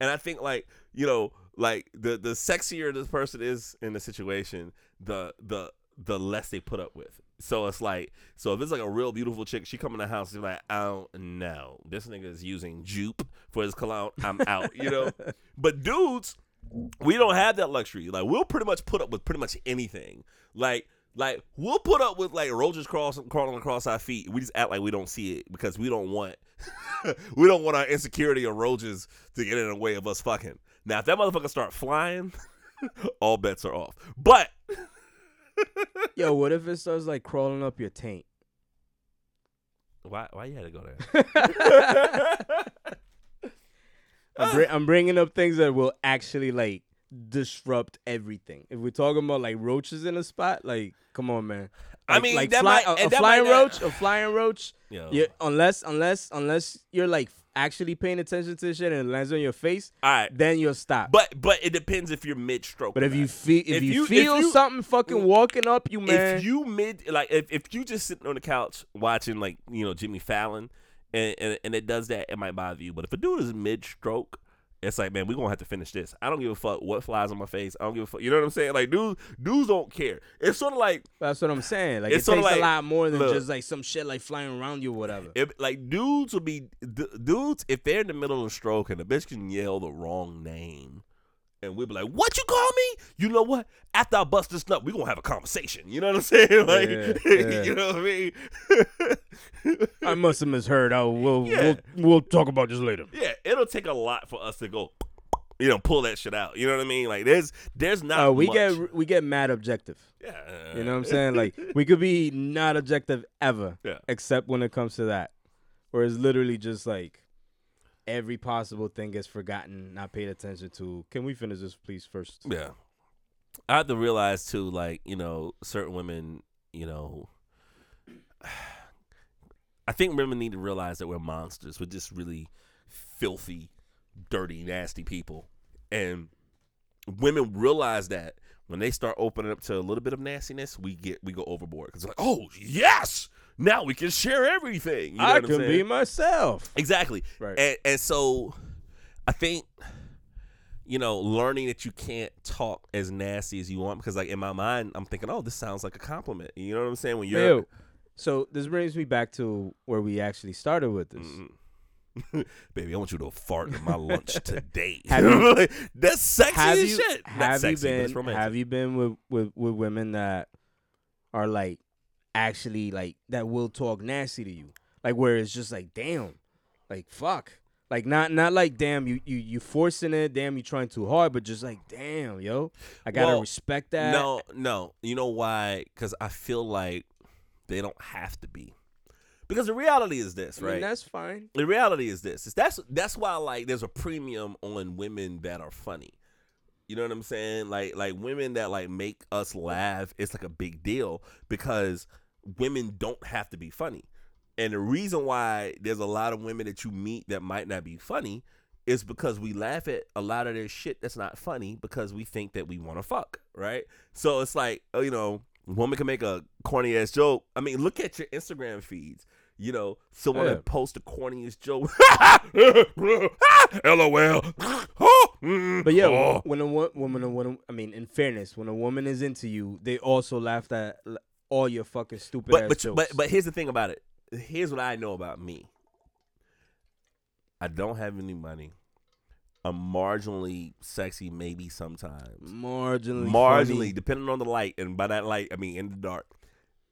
And I think like, you know, like the the sexier this person is in the situation, the the the less they put up with. So it's like, so if it's like a real beautiful chick, she come in the house, she's like, oh no, this nigga is using Jupe for his cologne. I'm out, you know. But dudes, we don't have that luxury. Like we'll pretty much put up with pretty much anything. Like like we'll put up with like roaches cross, crawling across our feet. We just act like we don't see it because we don't want we don't want our insecurity of roaches to get in the way of us fucking. Now if that motherfucker start flying, all bets are off. But Yo, what if it starts like crawling up your taint? why why you had to go there? I'm, bring, I'm bringing up things that will actually like disrupt everything. If we're talking about like roaches in a spot, like come on, man. I mean, like that fly, might- a, a that flying might roach, a flying roach. Yeah, unless unless unless you're like actually paying attention to the shit and it lands on your face, All right. then you'll stop. But but it depends if you're mid stroke. But if you feel if, If you, you- if feel you- something fucking walking up you, man, if you mid like if, if you just sitting on the couch watching like you know Jimmy Fallon and, and and it does that it might bother you but if a dude is mid stroke it's like man we're gonna have to finish this I don't give a fuck what flies on my face I don't give a fuck you know what I'm saying like dudes dudes don't care it's sort of like that's what I'm saying. Like It's it takes like- a lot more than look. just like some shit like flying around you or whatever. if like dudes will be d- dudes if they're in the middle of a stroke and the bitch can yell the wrong name and we'll be like, "What you call me?" You know what? After I bust this nut, we gonna have a conversation. You know what I'm saying? Like, Yeah, yeah. you know what I mean? I must have misheard. Oh, we'll Yeah. we'll we'll talk about this later. Yeah, it'll take a lot for us to go, you know, pull that shit out. You know what I mean? Like there's there's not. Uh, we much. get we get mad objective. yeah. You know what I'm saying? Like we could be not objective ever, Yeah. except when it comes to that, where it's literally just like every possible thing gets forgotten, not paid attention to. Can we finish this, please, first? Yeah. I have to realize too, like you know, certain women, you know. I think women need to realize that we're monsters. We're just really filthy, dirty, nasty people, and women realize that when they start opening up to a little bit of nastiness, we get we go overboard because like, oh yes, now we can share everything. You know I can saying? be myself. Exactly. Right. And and so I think you know, learning that you can't talk as nasty as you want because like in my mind I'm thinking, "Oh, this sounds like a compliment." You know what I'm saying? When you're Ew. So this brings me back to where we actually started with this. Mhm. Baby, I want you to fart in my lunch today. You- That's sexy Have as you shit. Have sexy, you been have you been with, with with women that are like actually like that will talk nasty to you, like where it's just like damn, like fuck, like not not like damn you you you forcing it, damn you trying too hard, but just like damn yo, I gotta Well, respect that. No, no. You know why? Because I feel like they don't have to be. Because the reality is this, I mean, right? that's fine. the reality is this is that's that's why like there's a premium on women that are funny you know what i'm saying like like women that like make us laugh it's like a big deal because women don't have to be funny and the reason why there's a lot of women that you meet that might not be funny is because we laugh at a lot of their shit that's not funny because we think that we want to fuck right so it's like uh, you know woman can make a corny ass joke i mean look at your instagram feeds you know, someone Yeah. that post the corniest joke. LOL. But yeah, Oh. when a wo- woman, when a, I mean, in fairness, when a woman is into you, they also laugh at all your fucking stupid but ass but, jokes. but but here's the thing about it. Here's what I know about me. I don't have any money. I'm marginally sexy, maybe sometimes. marginally, Marginally, funny. depending on the light, and by that light, I mean in the dark.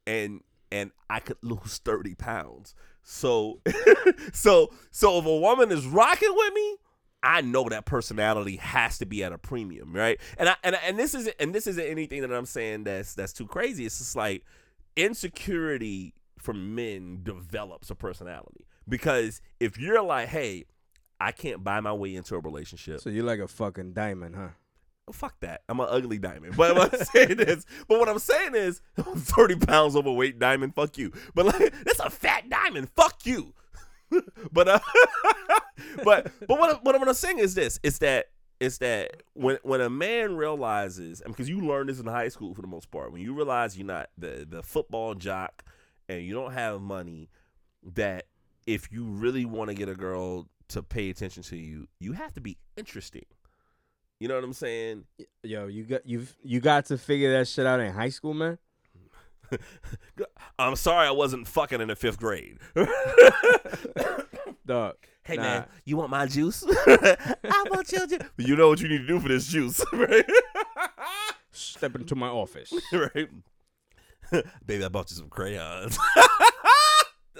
And and I could lose thirty pounds. So so so if a woman is rocking with me, I know that personality has to be at a premium, right? And I and and this isn't and this isn't anything that I'm saying that's that's too crazy. It's just like insecurity for men develops a personality because if you're like, hey, I can't buy my way into a relationship. So you're like a fucking diamond, huh? Oh, fuck that. I'm an ugly diamond. But what I'm saying is, but what I'm saying is, I'm 30 pounds overweight diamond. Fuck you. But like, that's a fat diamond. Fuck you. but uh, but but what what I'm saying is this: it's that it's that when when a man realizes, and because you learn this in high school for the most part, when you realize you're not the the football jock and you don't have money, that if you really want to get a girl to pay attention to you, you have to be interesting. You know what I'm saying? Yo, you got you've you got to figure that shit out in high school, man. I'm sorry I wasn't fucking in the fifth grade. Dog. hey Nah. man, you want my juice? I want your juice. You know what you need to do for this juice, right? Step into my office. right? Baby, I bought you some crayons.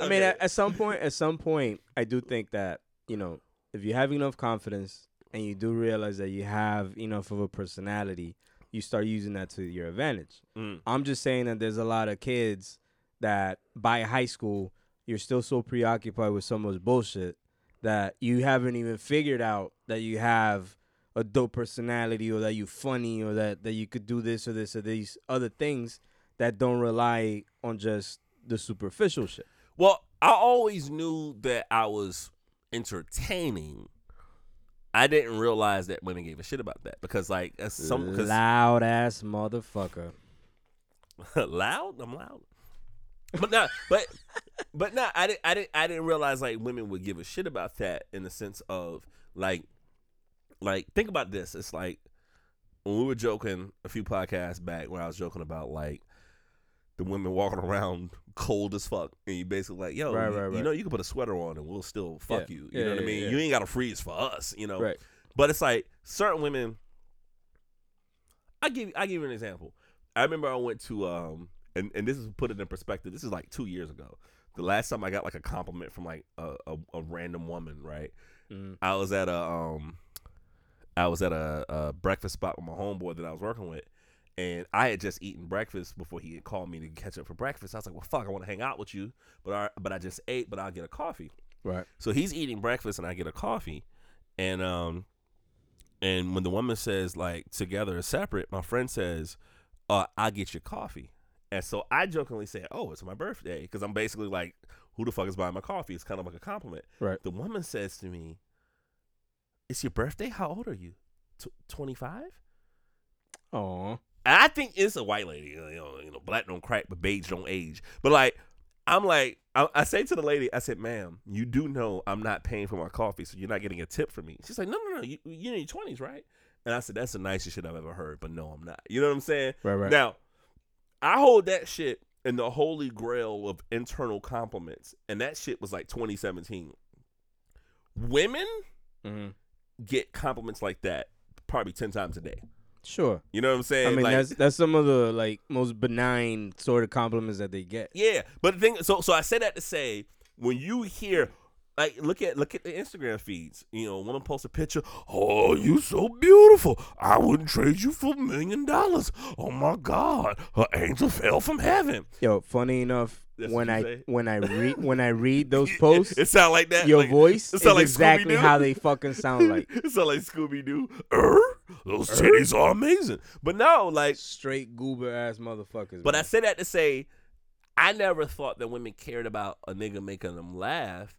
I mean, at, at some point, at some point, I do think that you know, if you have enough confidence and you do realize that you have enough of a personality, you start using that to your advantage. Mm. I'm just saying that there's a lot of kids that by high school, you're still so preoccupied with so much bullshit that you haven't even figured out that you have a dope personality or that you're funny or that, that you could do this or this or these other things that don't rely on just the superficial shit. Well, I always knew that I was entertaining. I didn't realize that women gave a shit about that because, like, as some cause loud ass motherfucker. loud. I'm loud, but not. But but not. I didn't. I didn't. I didn't realize like women would give a shit about that in the sense of like, like think about this. It's like when we were joking a few podcasts back when I was joking about like the women walking around cold as fuck, and you basically like, yo, Right, you, right, you know, you can put a sweater on and we'll still fuck Yeah. you. You Yeah, know what I mean? You ain't got to freeze for us. You know, Right. but it's like certain women. I give I give you an example. I remember I went to um and and this is put it in perspective. This is like two years ago. The last time I got like a compliment from like a a, a random woman, right? Mm. I was at a um I was at a, a breakfast spot with my homeboy that I was working with. And I had just eaten breakfast before he had called me to catch up for breakfast. I was like, "Well, fuck, I want to hang out with you, but I but I just ate, but I'll get a coffee." Right. So he's eating breakfast and I get a coffee. And um and when the woman says like together or separate, my friend says, uh, I'll get your coffee. And so I jokingly say, Oh, it's my birthday. Because I'm basically like, who the fuck is buying my coffee? It's kind of like a compliment. Right. The woman says to me, It's your birthday? How old are you? Tw 25? Aw. I think it's a white lady. You know, you know, black don't crack, but beige don't age. But like, I'm like, I, I say to the lady, I said, "Ma'am, you do know I'm not paying for my coffee, so you're not getting a tip from me." She's like, "No, no, no, you, you're in your twenties, right?" And I said, "That's the nicest shit I've ever heard, but no, I'm not." You know what I'm saying? Right, right. Now, I hold that shit in the holy grail of internal compliments, and that shit was like 2017. Women hmm get compliments like that probably ten times a day. Sure. You know what I'm saying? I mean, Like- that's that's some of the like most benign sort of compliments that they get. Yeah, but the thing, so so I say that to say when you hear, like, look at look at the Instagram feeds. You know, woman posts a picture. Oh, you so beautiful. I wouldn't trade you for a million dollars. Oh my God, her angel fell from heaven. Yo, funny enough, That's when I say? when I read when I read those posts, it sound like that. your like, voice it is sound like exactly Scooby-Doo. how they fucking sound like. it sound like Scooby Doo. Er, those er? titties are amazing. But no, like Straight goober ass motherfuckers. But I man. say that to say, I never thought that women cared about a nigga making them laugh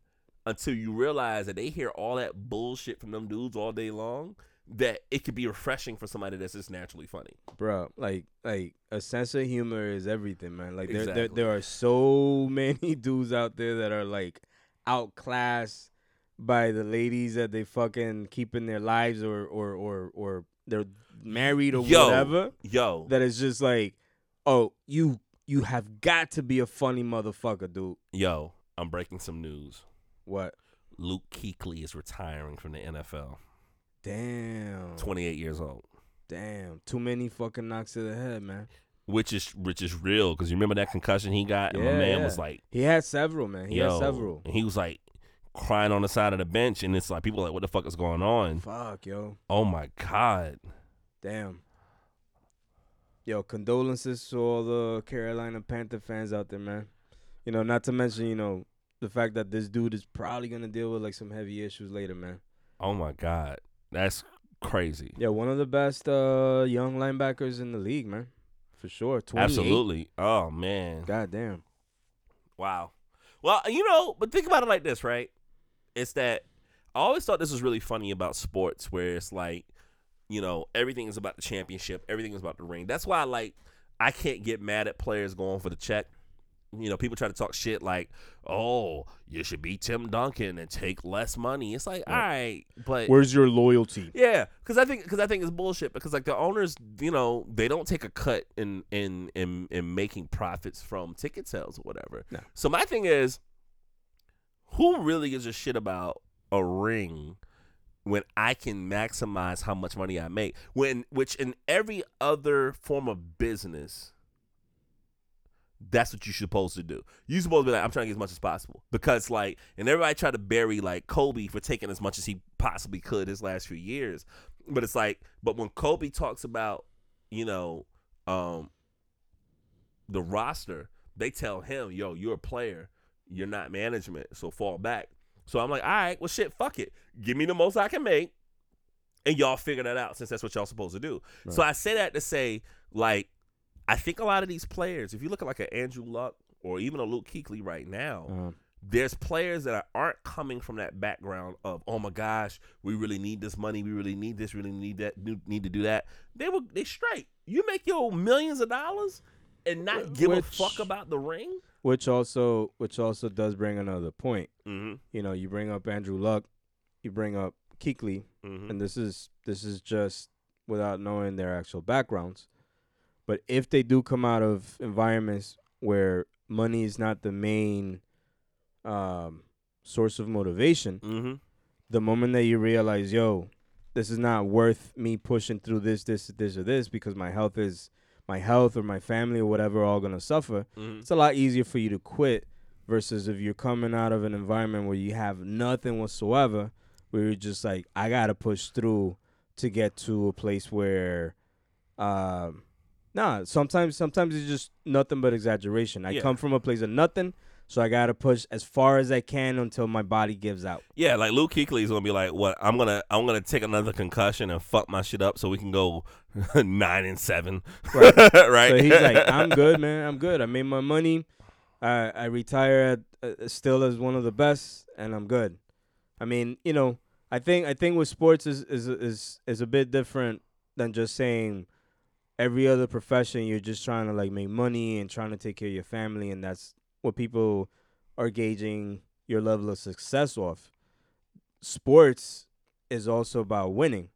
until you realize that they hear all that bullshit from them dudes all day long. That it could be refreshing for somebody that's just naturally funny. bro, like like a sense of humor is everything, man. Like there, there there are so many dudes out there that are like outclassed by the ladies that they fucking keep in their lives or or or or they're married or Yo. whatever. Yo, That is just like, oh, you you have got to be a funny motherfucker, dude. Yo, I'm breaking some news. What? Luke Kuechly is retiring from the NFL. Damn. 28 years old. Damn. Too many fucking knocks to the head, man. Which is which is real because you remember that concussion he got, and my man yeah. was like, He had several, man. He "Yo," had several. and he was like crying on the side of the bench, and it's like people are like, "What the fuck is going on?" Fuck, yo. Oh my god, Damn. Yo, condolences to all the Carolina Panther fans out there, man. You know, not to mention, you know, the fact that this dude is probably gonna deal with like some heavy issues later, man. oh my god, that's crazy. Yeah, one of the best uh young linebackers in the league, man. For sure. Absolutely. Oh man. God damn. Wow. Well, you know, but think about it like this, right? It's that I always thought this was really funny about sports, where it's like, you know, everything is about the championship, everything is about the ring. That's why, I like, I can't get mad at players going for the check. You know, people try to talk shit like, "Oh, you should be Tim Duncan and take less money." It's like, all right, but Where's your loyalty? yeah, because I think because I think it's bullshit. Because like the owners, you know, they don't take a cut in in in in making profits from ticket sales or whatever. No. So my thing is, who really gives a shit about a ring when I can maximize how much money I make? When which in every other form of business. That's what you're supposed to do. You're supposed to be like, I'm trying to get as much as possible. Because like, and everybody tried to bury like Kobe for taking as much as he possibly could his last few years. But it's like, but when Kobe talks about, you know, um the roster, they tell him, yo, you're a player. You're not management. So fall back. So I'm like, all right, well shit, fuck it. Give me the most I can make. And y'all figure that out since that's what y'all supposed to do. So I say that to say, like, I think a lot of these players, if you look at like an Andrew Luck or even a Luke Kuechly right now, Uh, there's players that aren't coming from that background of oh my gosh we really need this money we really need this really need that need to do that they were they straight you make your millions of dollars and not give a fuck about the ring which also which also does bring another point. mm-hmm You know, you bring up Andrew Luck, you bring up Kuechly, mm-hmm and this is this is just without knowing their actual backgrounds. But if they do come out of environments where money is not the main um, source of motivation, mm-hmm the moment that you realize, yo, this is not worth me pushing through this, this, this, or this because my health is my health or my family or whatever are all gonna suffer. mm-hmm It's a lot easier for you to quit versus if you're coming out of an environment where you have nothing whatsoever, where you're just like, I gotta push through to get to a place where, um, nah. Sometimes, sometimes it's just nothing but exaggeration. I Yeah. come from a place of nothing, so I gotta push as far as I can until my body gives out. yeah like Luke Kuechly is gonna be like what I'm gonna I'm gonna take another concussion and fuck my shit up so we can go nine and seven Right. right So he's like, I'm good, man. I'm good. I made my money. I I retire at, uh, still as one of the best, and I'm good. I mean, you know, I think I think with sports is is is is a bit different than just saying every other profession you're just trying to like make money and trying to take care of your family, and that's what people are gauging your level of success off. Sports is also about winning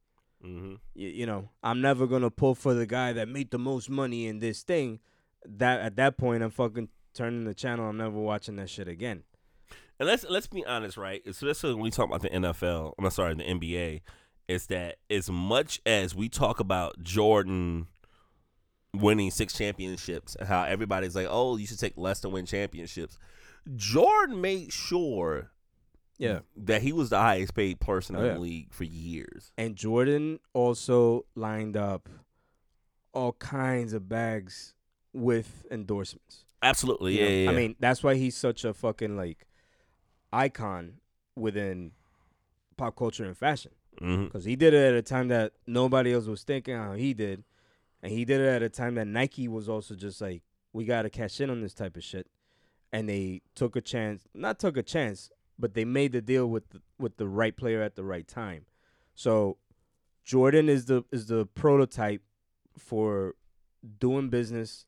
mm-hmm. you, you know, I'm never gonna pull for the guy that made the most money in this thing. That at that point, I'm fucking turning the channel. I'm never watching that shit again. And let's let's be honest, right? Especially when we talk about the NFL, I'm sorry, the NBA, is that as much as we talk about Jordan winning six championships and how everybody's like, oh, you should take less to win championships. Jordan made sure Yeah. that he was the highest paid person Oh, in yeah. the league for years. And Jordan also lined up all kinds of bags with endorsements. Absolutely, yeah, yeah, yeah. I mean, that's why he's such a fucking like icon within pop culture and fashion. hmm because he did it at a time that nobody else was thinking how he did, and he did it at a time that Nike was also just like, we gotta cash in on this type of shit, and they took a chance, not took a chance, but they made the deal with the, with the right player at the right time. So Jordan is the is the prototype for doing business,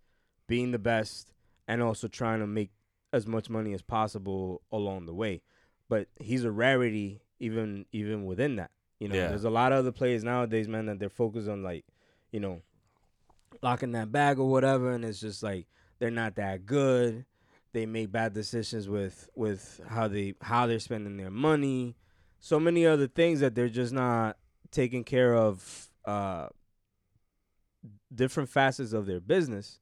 being the best, and also trying to make as much money as possible along the way. But he's a rarity even even within that. You know, Yeah. there's a lot of other players nowadays, man, that they're focused on like, you know, locking that bag or whatever, and it's just like they're not that good. They make bad decisions with with how they how they're spending their money. So many other things that they're just not taking care of uh different facets of their business.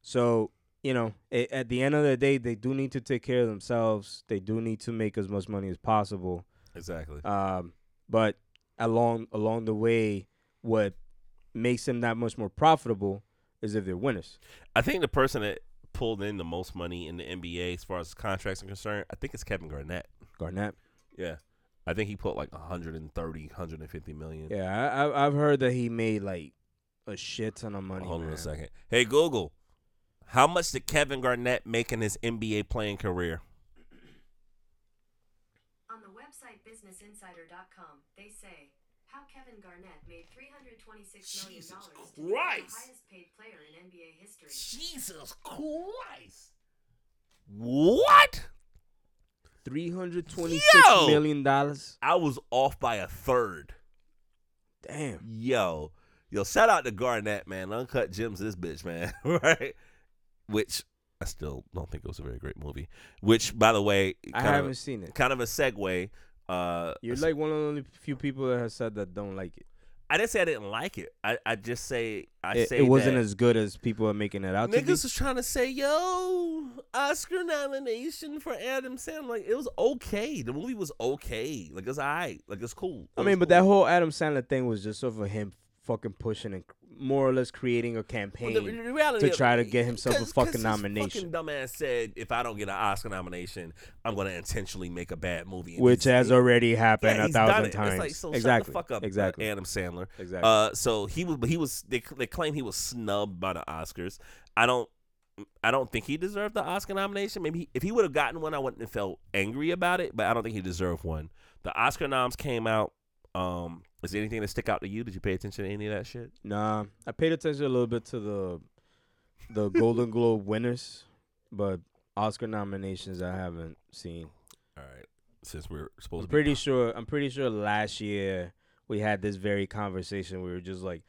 So, you know, a at the end of the day, they do need to take care of themselves. They do need to make as much money as possible. Exactly. Um, but along along the way, what makes them that much more profitable is if they're winners. I think the person that pulled in the most money in the NBA as far as contracts are concerned, I think it's Kevin Garnett. Garnett. Yeah. I think he put like 130, 150 million. Yeah, I, I I've heard that he made like a shit ton of money. Hold on a second. Hey Google, how much did Kevin Garnett make in his NBA playing career? On the website BusinessInsider.com, they say how Kevin Garnett made $326 million Jesus to become the Christ. highest paid player in NBA history. Jesus Christ. What? Three hundred twenty six Yo! million dollars. I was off by a third. Damn. Yo, yo, shout out to Garnett, man. Uncut gems, this bitch, man. right? Which I still don't think it was a very great movie. Which, by the way, I haven't of, seen it. kind of a segue. Uh, You're like one of the only few people that has said that don't like it. I didn't say I didn't like it. I, I just say I It, say it wasn't as good as people are making it out to be. niggas was trying to say, yo, Oscar nomination for Adam Sandler. Like it was okay. The movie was okay. Like it's alright. Like it's cool. I mean, but that whole Adam Sandler thing was just sort of him fucking pushing and more or less creating a campaign. the- the to try to get himself a fucking nomination. Fucking dumbass said, if I don't get an Oscar nomination, I'm gonna intentionally make a bad movie. And which has already happened yeah, a thousand it. Times. like, so exactly. Shut the fuck up, exactly. Adam Sandler. exactly. Uh, so he was, but he was. They, they claim he was snubbed by the Oscars. I don't. I don't think he deserved the Oscar nomination. Maybe he, if he would have gotten one, I wouldn't have felt angry about it. But I don't think he deserved one. The Oscar noms came out. Um, is there anything that stick out to you? Did you pay attention to any of that shit? nah, I paid attention a little bit to the the Golden Globe winners, but Oscar nominations I haven't seen. All right, since we're supposed I'm to be pretty sure. I'm pretty sure last year we had this very conversation. We were just like,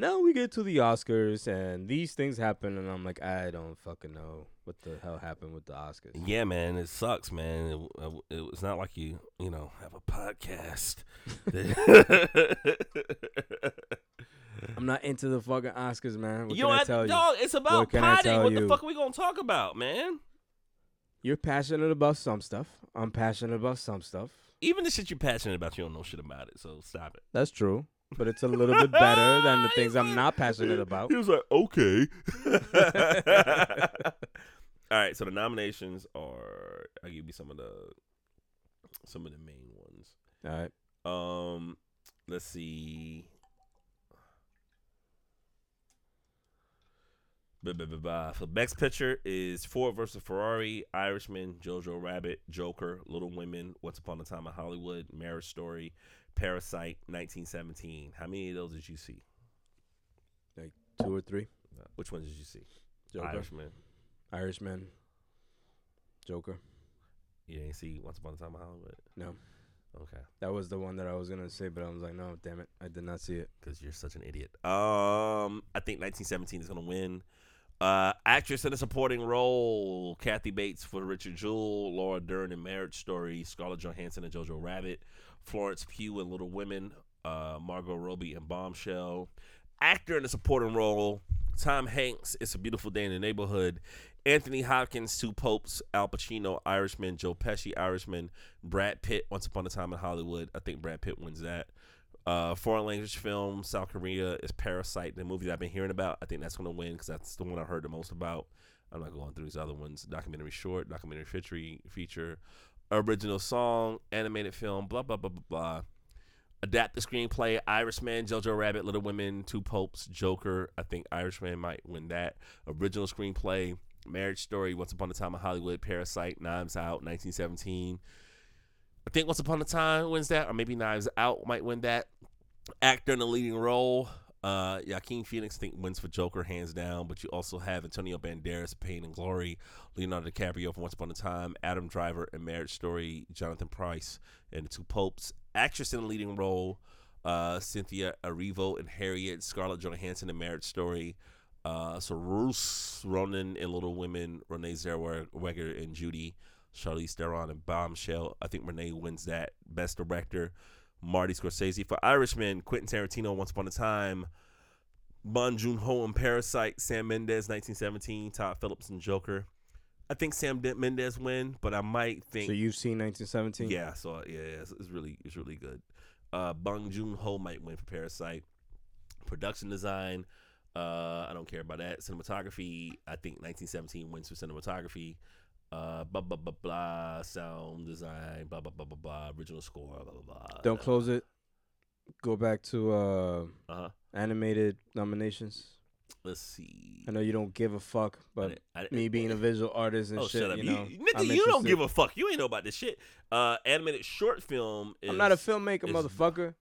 "No, we get to the Oscars and these things happen," and I'm like, "I don't fucking know what the hell happened with the Oscars." Yeah, man, it sucks, man. It, it, it's not like you, you know, have a podcast. I'm not into the fucking Oscars, man. What you can know I what, tell you? dog? It's about potting. What the you? fuck are we gonna talk about, man? You're passionate about some stuff. I'm passionate about some stuff. Even the shit you're passionate about, you don't know shit about it. So stop it. That's true, but it's a little bit better than the things I'm not passionate about. He was like, okay. All right, so the nominations are. I'll give you some of the some of the main ones. All right. Um, let's see. So best picture is Ford versus Ferrari, Irishman, Jojo Rabbit, Joker, Little Women, Once Upon a Time in Hollywood, Marriage Story, Parasite, 1917. How many of those did you see? Like Two or three. Uh, Which ones did you see? Joker, Irishman. Irishman, Joker. You didn't see Once Upon a Time in Hollywood. No, Okay, that was the one that I was gonna say, but I was like, no, damn it, I did not see it. because you're such an idiot. Um, I think 1917 is gonna win. Uh, actress in a supporting role: Kathy Bates for Richard Jewell, Laura Dern in Marriage Story, Scarlett Johansson and Jojo Rabbit, Florence Pugh in Little Women, uh, Margot Robbie in Bombshell. Actor in a supporting role: Tom Hanks, It's a Beautiful Day in the Neighborhood, Anthony Hopkins, Two Popes, Al Pacino, Irishman, Joe Pesci, Irishman, Brad Pitt, Once Upon a Time in Hollywood. I think Brad Pitt wins that. Uh, foreign language film, South Korea is Parasite, the movie that I've been hearing about. I think that's going to win because that's the one I heard the most about. I'm not going through these other ones. Documentary short, documentary feature, feature, original song, animated film, blah blah blah blah blah. Adapt the screenplay: Irishman, Jojo Rabbit, Little Women, Two Popes, Joker. I think Irishman might win that. Original screenplay: Marriage Story, Once Upon a Time in Hollywood, Parasite, Knives Out, 1917. I think Once Upon a Time wins that, or maybe Knives Out might win that. Actor in a leading role, uh, Joaquin Phoenix, think wins for Joker hands down. But you also have Antonio Banderas, Pain and Glory, Leonardo DiCaprio for Once Upon a Time, Adam Driver in Marriage Story, Jonathan Pryce and The Two Popes. Actress in a leading role, uh, Cynthia Erivo and Harriet, Scarlett Johansson in Marriage Story, Uh, so Roos, Ronan and Little Women, Renee Zellweger and Judy, Charlize Theron and Bombshell. I think Renee wins that Best Director. Marty Scorsese for Irishman, Quentin Tarantino, Once Upon a Time, Bong Joon Ho and Parasite, Sam Mendes, 1917, Todd Phillips and Joker. I think Sam Mendes win, but I might think So you've seen 1917? yeah, so yeah, yeah, it's, it's really it's really good. Uh, Bong Joon Ho might win for Parasite. Production design, uh, I don't care about that. Cinematography, I think 1917 wins for cinematography. Uh, blah blah blah blah. Sound design, blah blah blah blah blah. Original score, blah blah blah. Don't close it. Go back to uh, Uh huh. animated nominations. Let's see. I know you don't give a fuck, I but didn't- I didn't- me being a visual artist and oh shit, you you, know, nigga, I'm you don't give a fuck. You ain't know about this shit. Uh, animated short film. Is, I'm not a filmmaker, motherfucker.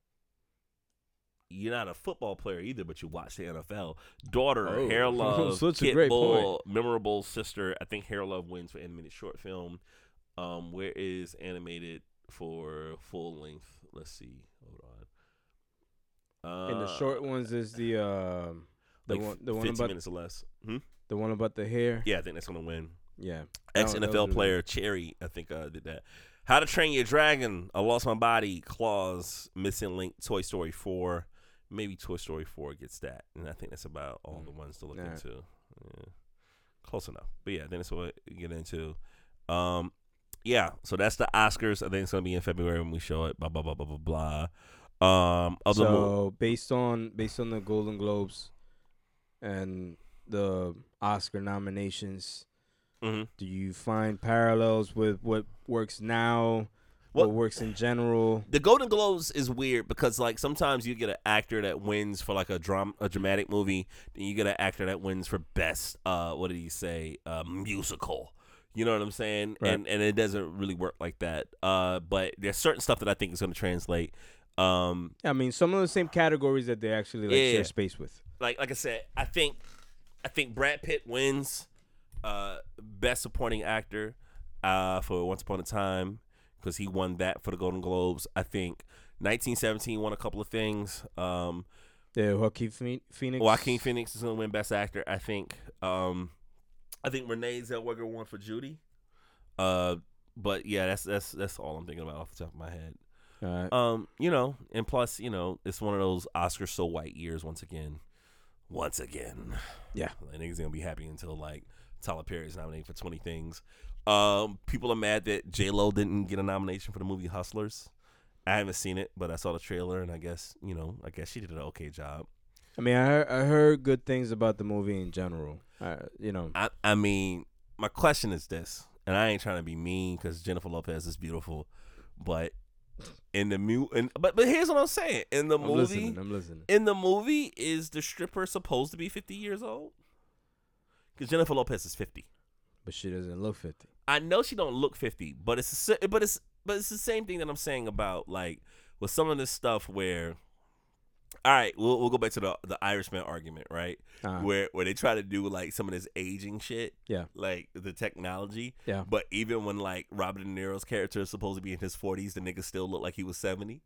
You're not a football player either, but you watch the NFL. Daughter, Oh, Hair Love, such a Kit great Bull, Memorable Sister. I think Hair Love wins for animated short film. Um, where is animated for full length? Let's see. Hold on. Uh, and the short ones is the uh, the like one the one 15 about minutes or less. Hmm? the one about the hair. Yeah, I think that's gonna win. Yeah. Ex That one- that was NFL really player Cherry, I think uh, did that. How to Train Your Dragon, I Lost My Body, Klaus, Missing Link, Toy Story 4. Maybe Toy Story 4 gets that. And I think that's about all the ones to look into. Yeah. Close enough. But yeah, then that's what we get into. Um, yeah, so that's the Oscars. I think it's going to be in February when we show it. Blah, blah, blah, blah, blah, blah. Um, other so mo- based on based on the Golden Globes and the Oscar nominations, Mhm. do you find parallels with what works now, What- works in general? the Golden Globes is weird because like sometimes you get an actor that wins for like a drum a dramatic movie, then you get an actor that wins for best uh what did he say uh musical. You know what I'm saying? Right. And and it doesn't really work like that. Uh but there's certain stuff that I think is going to translate. Um I mean, some of the same categories that they actually like Yeah. share space with. like like I said, I think I think Brad Pitt wins uh best supporting actor uh for Once Upon a Time because he won that for the Golden Globes. I think 1917 won a couple of things. Um Yeah, Joaquin Phoenix. Joaquin Phoenix is going to win best actor, I think. Um I think Renee Zellweger won for Judy. Uh but yeah, that's that's that's all I'm thinking about off the top of my head. Alright. Um, you know, and plus, you know, it's one of those Oscar so white years once again. Once again. Yeah. Like niggas gonna be happy until like Tyler Perry's nominated for twenty things. Um, people are mad that J Lo didn't get a nomination for the movie Hustlers. I haven't seen it, but I saw the trailer and I guess, you know, I guess she did an okay job. I mean, I heard, I heard good things about the movie in general. Uh, you know, I I mean, my question is this, and I ain't trying to be mean because Jennifer Lopez is beautiful, but in the mu and but but here's what I'm saying. In the I'm movie listening. I'm listening. in the movie, is the stripper supposed to be 50 years old? Because Jennifer Lopez is 50. But she doesn't look 50. I know she don't look 50, but it's a, but it's but it's the same thing that I'm saying about like with some of this stuff where. All right, we'll we'll go back to the the Irishman argument, right? Uh, Where where they try to do like some of this aging shit, Yeah. like the technology, Yeah. But even when like Robert De Niro's character is supposed to be in his 40s, the nigga still look like he was 70.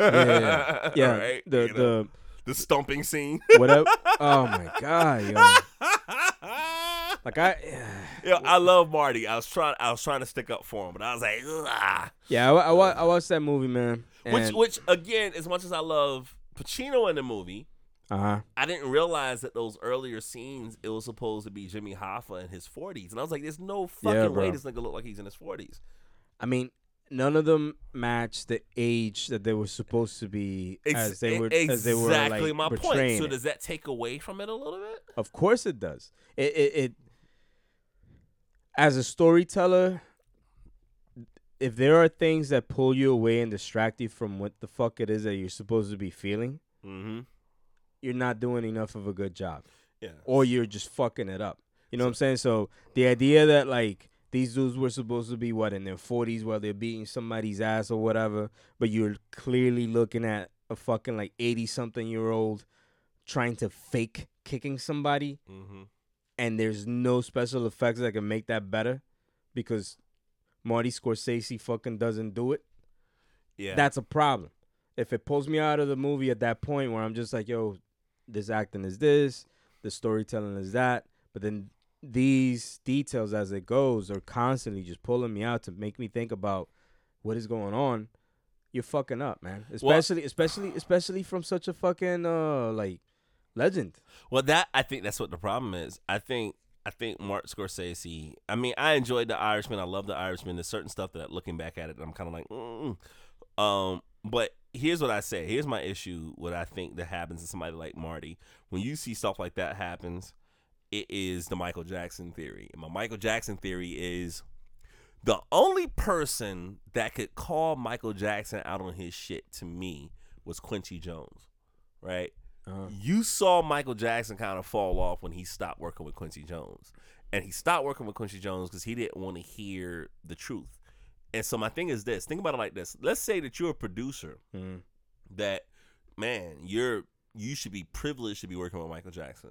yeah, yeah. yeah. right? The You know, the the stomping scene. whatever. oh my god, yo. Like I, Yo, I love Marty. I was trying. I was trying to stick up for him, but I was like, Ugh. yeah, I, I, I watched that movie, man. which, which again, as much as I love Pacino in the movie, uh huh. I didn't realize that those earlier scenes it was supposed to be Jimmy Hoffa in his 40s, and I was like, there's no fucking Yeah, way this nigga look like he's in his 40s. I mean, none of them match the age that they were supposed to be as they were exactly as they were like my point. So does that take away from it a little bit? Of course it does. It, it it as a storyteller, if there are things that pull you away and distract you from what the fuck it is that you're supposed to be feeling, Mm-hmm. you're not doing enough of a good job. Yeah. Or you're just fucking it up. You know what I'm saying? So the idea that like these dudes were supposed to be what in their 40s while they're beating somebody's ass or whatever, but you're clearly looking at a fucking like 80 something year old trying to fake kicking somebody Mm-hmm. And there's no special effects that can make that better because Marty Scorsese fucking doesn't do it. Yeah. That's a problem. If it pulls me out of the movie at that point where I'm just like, yo, this acting is this, the storytelling is that, but then these details as it goes are constantly just pulling me out to make me think about what is going on. You're fucking up, man. Especially, especially, especially from such a fucking uh like legend. Well, that I think that's what the problem is. I think I think Martin Scorsese. I mean, I enjoyed the Irishman. I love the Irishman. There's certain stuff that looking back at it, I'm kind of like, mm. um. But here's what I say. Here's my issue. What I think that happens to somebody like Marty when you see stuff like that happens, it is the Michael Jackson theory. And my Michael Jackson theory is the only person that could call Michael Jackson out on his shit to me was Quincy Jones, right? Uh, you saw Michael Jackson kind of fall off when he stopped working with Quincy Jones. And he stopped working with Quincy Jones because he didn't want to hear the truth. And so my thing is this think about it like this. Let's say that you're a producer mm, that, man, you're you should be privileged to be working with Michael Jackson.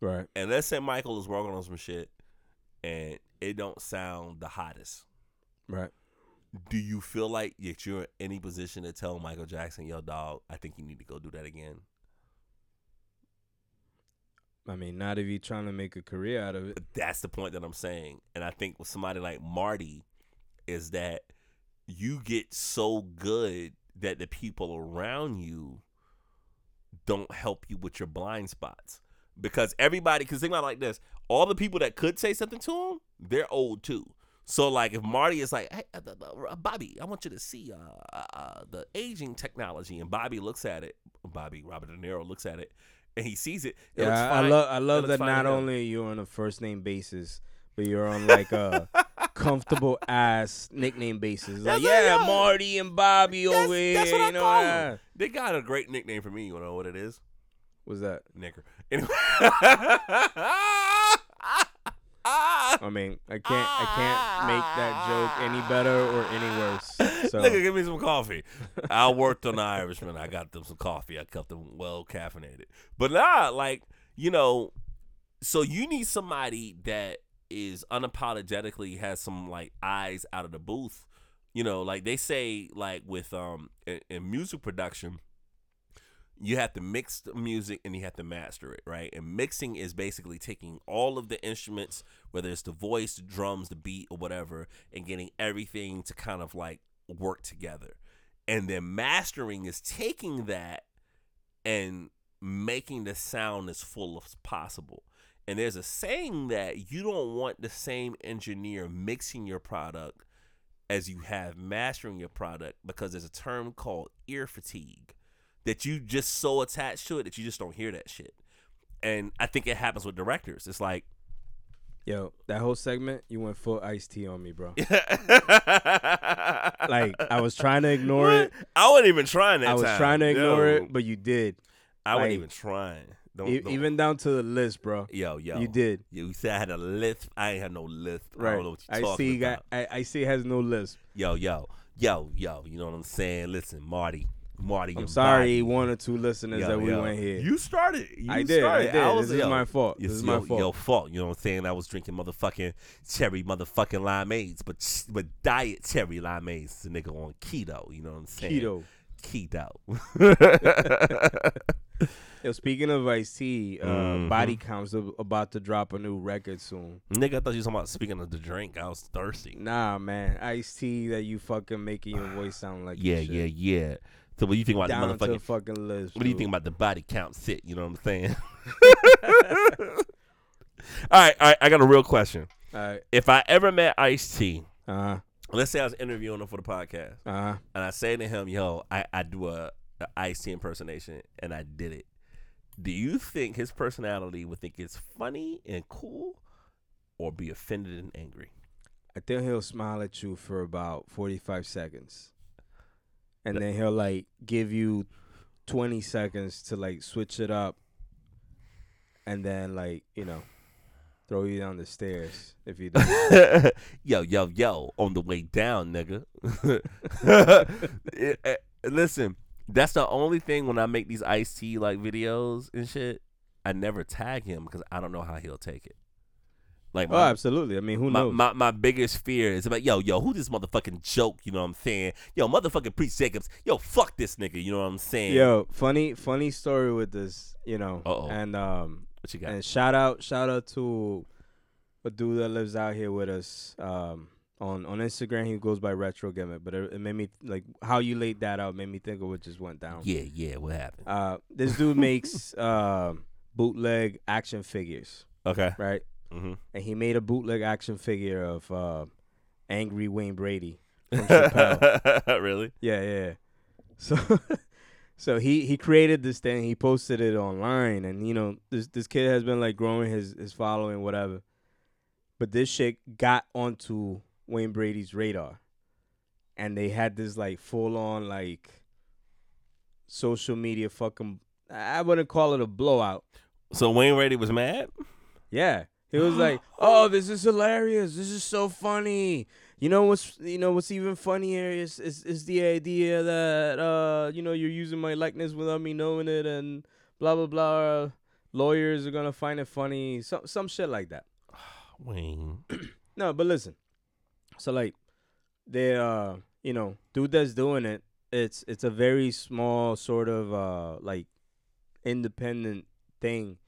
right. And let's say Michael is working on some shit and it don't sound the hottest. Right. Do you feel like that you're in any position to tell Michael Jackson, yo, dog, I think you need to go do that again? I mean, not if you're trying to make a career out of it. That's the point that I'm saying. And I think with somebody like Marty is that you get so good that the people around you don't help you with your blind spots. Because everybody, because think about like this, all the people that could say something to him, they're old too. So like if Marty is like, hey, uh, uh, Bobby, I want you to see uh, uh, uh, the aging technology, and Bobby looks at it, Bobby Robert De Niro looks at it, and he sees it. it Yeah, I, I love I love that not only you're on a first name basis, but you're on like a comfortable ass nickname basis. Like, yeah. Marty and Bobby That's- over here. that's what I you know, call him. They got a great nickname for me. You wanna know what it is? What's that? Nigger. Anyway. I mean, I can't I can't make that joke any better or any worse. So Nigga, give me some coffee. I worked on the Irishman. I got them some coffee. I kept them well caffeinated. But nah, like, you know, so you need somebody that is unapologetically has some like eyes out of the booth. You know, like they say, like with um in, in music production, you have to mix the music and you have to master it, right? And mixing is basically taking all of the instruments, whether it's the voice, the drums, the beat, or whatever, and getting everything to kind of like work together. And then mastering is taking that and making the sound as full as possible. And there's a saying that you don't want the same engineer mixing your product as you have mastering your product because there's a term called ear fatigue that you just so attached to it that you just don't hear that shit. And I think it happens with directors. It's like yo, that whole segment, you went full Ice T on me, bro. Like I was trying to ignore it. I wasn't even trying that I was time. trying to ignore Yo, it, but you did. I wasn't even trying. Don't, E- don't- even down to the list, bro. yo, yo, You did. You said I had a lisp. I ain't had no lisp. I Right. don't know what you're I talking see. about. Got, I, I see. Has no list. Yo, yo, yo, yo. You know what I'm saying? Listen, Marty, Marty. I'm sorry, body. one or two listeners Yo, that we yo. went here. You started. You I did. Started. I did. was, this is my fault. This is my fault. Your fault. You know what I'm saying? I was drinking motherfucking cherry motherfucking limeades, but but diet cherry limeades. The nigga on keto. You know what I'm saying? Keto. Keto. Yo, speaking of Ice T, uh, Mhm. Body Count's about to drop a new record soon. nigga, I thought you was talking about speaking of the drink. I was thirsty. Nah, man, Ice T that you fucking making your voice sound like Yeah, yeah, yeah. So what do you think about Down the motherfucking? the fucking list. What do you think about the body count sit? You know what I'm saying? all right, all right. I got a real question. All right. If I ever met Ice T, Uh huh. let's say I was interviewing him for the podcast, Uh huh. and I say to him, "Yo, I, I do a, a Ice T impersonation, and I did it." Do you think his personality would think it's funny and cool, or be offended and angry? I think he'll smile at you for about 45 seconds. And then he'll like give you 20 seconds to like switch it up. And then like, you know, throw you down the stairs if you don't yo, yo, yo, on the way down, nigga. Eh, eh, Listen, that's the only thing when I make these Ice T like videos and shit. I never tag him because I don't know how he'll take it. Like oh, absolutely. I mean, who my, knows? my my biggest fear is about yo yo who this motherfucking joke. You know what I'm saying? Yo, motherfucking Preach Jacobs. Yo, fuck this nigga. You know what I'm saying? Yo, funny funny story with this, you know. Uh-oh. And um What you got? And shout out, shout out to a dude that lives out here with us. Um, on on Instagram, he goes by Retro Gimmick. But it, it made me like how you laid that out made me think of what just went down. yeah, yeah. What happened? Uh, this dude makes um bootleg action figures, Okay. right? Mm-hmm. And he made a bootleg action figure of uh, angry Wayne Brady from really? Yeah, yeah. yeah. So so he he created this thing, he posted it online and you know, this this kid has been like growing his his following whatever. But this shit got onto Wayne Brady's radar. And they had this like full on like social media fucking I wouldn't call it a blowout. So Wayne Brady was mad. Yeah. He was like, "Oh, this is hilarious. This is so funny. You know what's you know what's even funnier is is, is the idea that uh you know you're using my likeness without me knowing it and blah blah blah. Lawyers are gonna find it funny. Some some shit like that. Wayne. No, but listen. So like, they uh you know dude that's doing it. It's it's a very small sort of uh like independent thing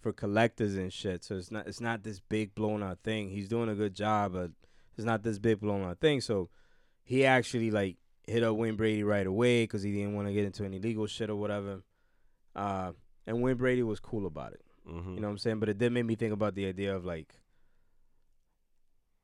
for collectors and shit. So it's not it's not this big blown out thing. He's doing a good job, but it's not this big blown out thing. So he actually like hit up Wayne Brady right away because he didn't want to get into any legal shit or whatever. Uh, and Wayne Brady was cool about it. Mm-hmm. You know what I'm saying? But it did make me think about the idea of like,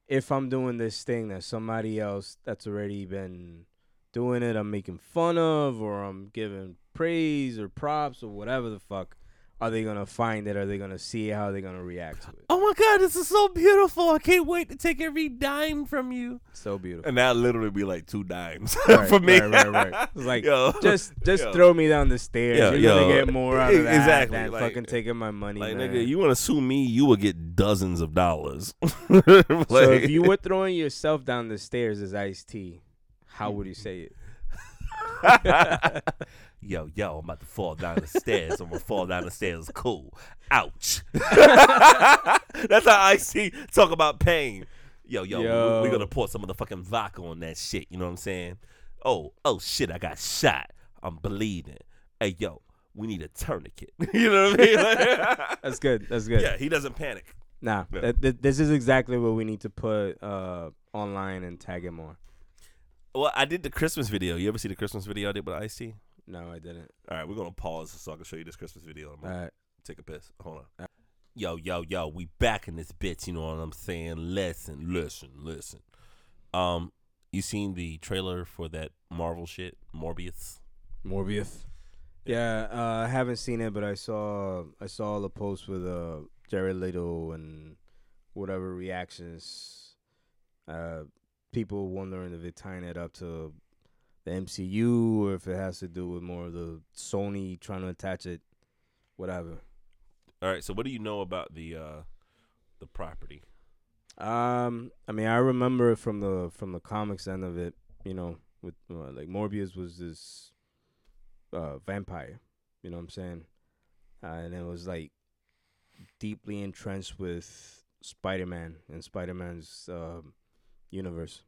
if I'm doing this thing that somebody else that's already been doing it, I'm making fun of, or I'm giving praise or props or whatever the fuck, are they gonna find it? Are they gonna see it? How are they gonna react to it? Oh my God, this is so beautiful. I can't wait to take every dime from you. So beautiful. And that literally be like two dimes Right, for me. right, right, right. It's like, Yo. just just Yo. throw me down the stairs. Yo, You're gonna yo. get more out of that Exactly, than like- fucking taking my money. Like man. nigga, you want to sue me? You will get dozens of dollars. so if you were throwing yourself down the stairs as Ice T, how would you say it? yo, yo, I'm about to fall down the stairs. I'm gonna fall down the stairs. Cool. Ouch. That's how I see talk about pain. Yo, yo, Yo. we gonna pour some of the fucking vodka on that shit. You know what I'm saying? Oh, oh shit, I got shot. I'm bleeding. Hey, yo, we need a tourniquet. you know what I mean? Like- That's good. That's good. yeah, he doesn't panic. Nah, th- th- this is exactly what we need to put uh, online and tag him more. Well, I did the Christmas video. You ever see the Christmas video I did with Ice T? No, I didn't. All right, we're gonna pause so I can show you this Christmas video. I'm All right. take a piss. Hold on. Yo, yo, yo, we back in this bitch. You know what I'm saying? Listen, listen, listen. Um, you seen the trailer for that Marvel shit, Morbius? Morbius. Yeah, uh, I haven't seen it, but I saw I saw the post with uh, Jared Leto and whatever reactions. Uh, people wondering if they're tying it up to the MCU or if it has to do with more of the Sony trying to attach it, whatever. All right. So, what do you know about the uh the property? Um, I mean, I remember it from the from the comics end of it. You know, with uh, like Morbius was this uh vampire. You know what I'm saying? Uh, and it was like deeply entrenched with Spider-Man and Spider-Man's um, universe.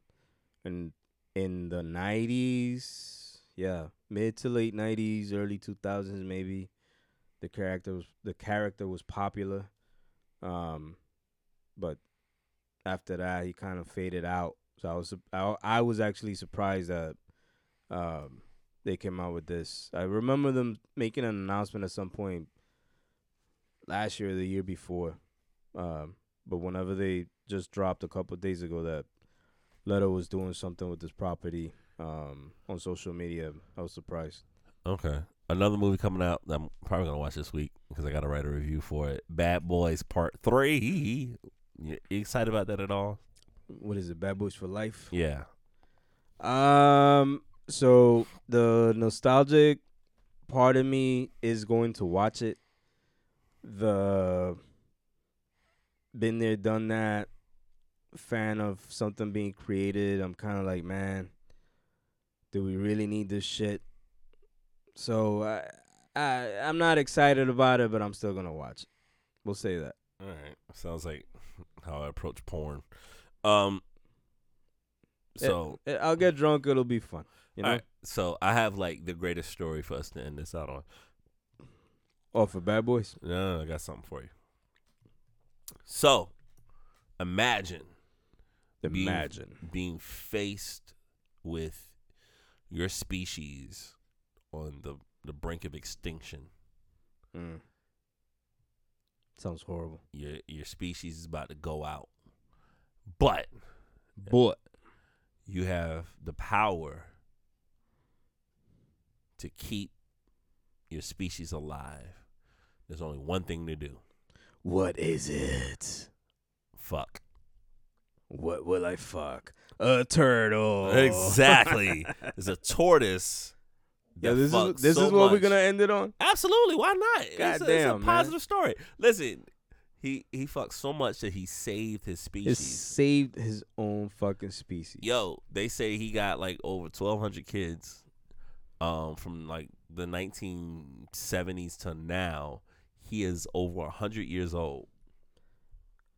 And in the '90s, yeah, mid to late '90s, early 2000s, maybe the character was the character was popular. Um, but after that he kind of faded out. So I was I, I was actually surprised that um they came out with this. I remember them making an announcement at some point last year or the year before. Um but whenever they just dropped a couple days ago that Leto was doing something with this property um on social media, I was surprised. Okay. Another movie coming out that I'm probably gonna watch this week because I got to write a review for it. Bad Boys Part Three. You you excited about that at all? What is it? Bad Boys for Life? Yeah. Um. So the nostalgic part of me is going to watch it. The been there, done that. Fan of something being created. I'm kind of like, man, do we really need this shit? So I, I, I'm not excited about it, but I'm still gonna watch it. We'll say that. All right. Sounds like how I approach porn. Um. So. Eh, I'll get drunk. It'll be fun. You know. All right. So I have like the greatest story for us to end this out on. Oh, for Bad Boys. No, I got something for you. So, imagine being- Imagine. being faced with your species on the the brink of extinction. Mm. Sounds horrible. Your your species is about to go out, but But you have the power to keep your species alive. There's only one thing to do. what is it? Fuck. What will I fuck? A turtle. Exactly. it's a tortoise. Yeah, this is this so is what we're gonna end it on. Absolutely. Why not? it's, a, it's a Goddamn, man. positive story. Listen, he he fucked so much that he saved his It species. saved his own fucking species. Yo, they say he got like over twelve hundred kids, um, from like the nineteen seventies to now. He is over hundred years old.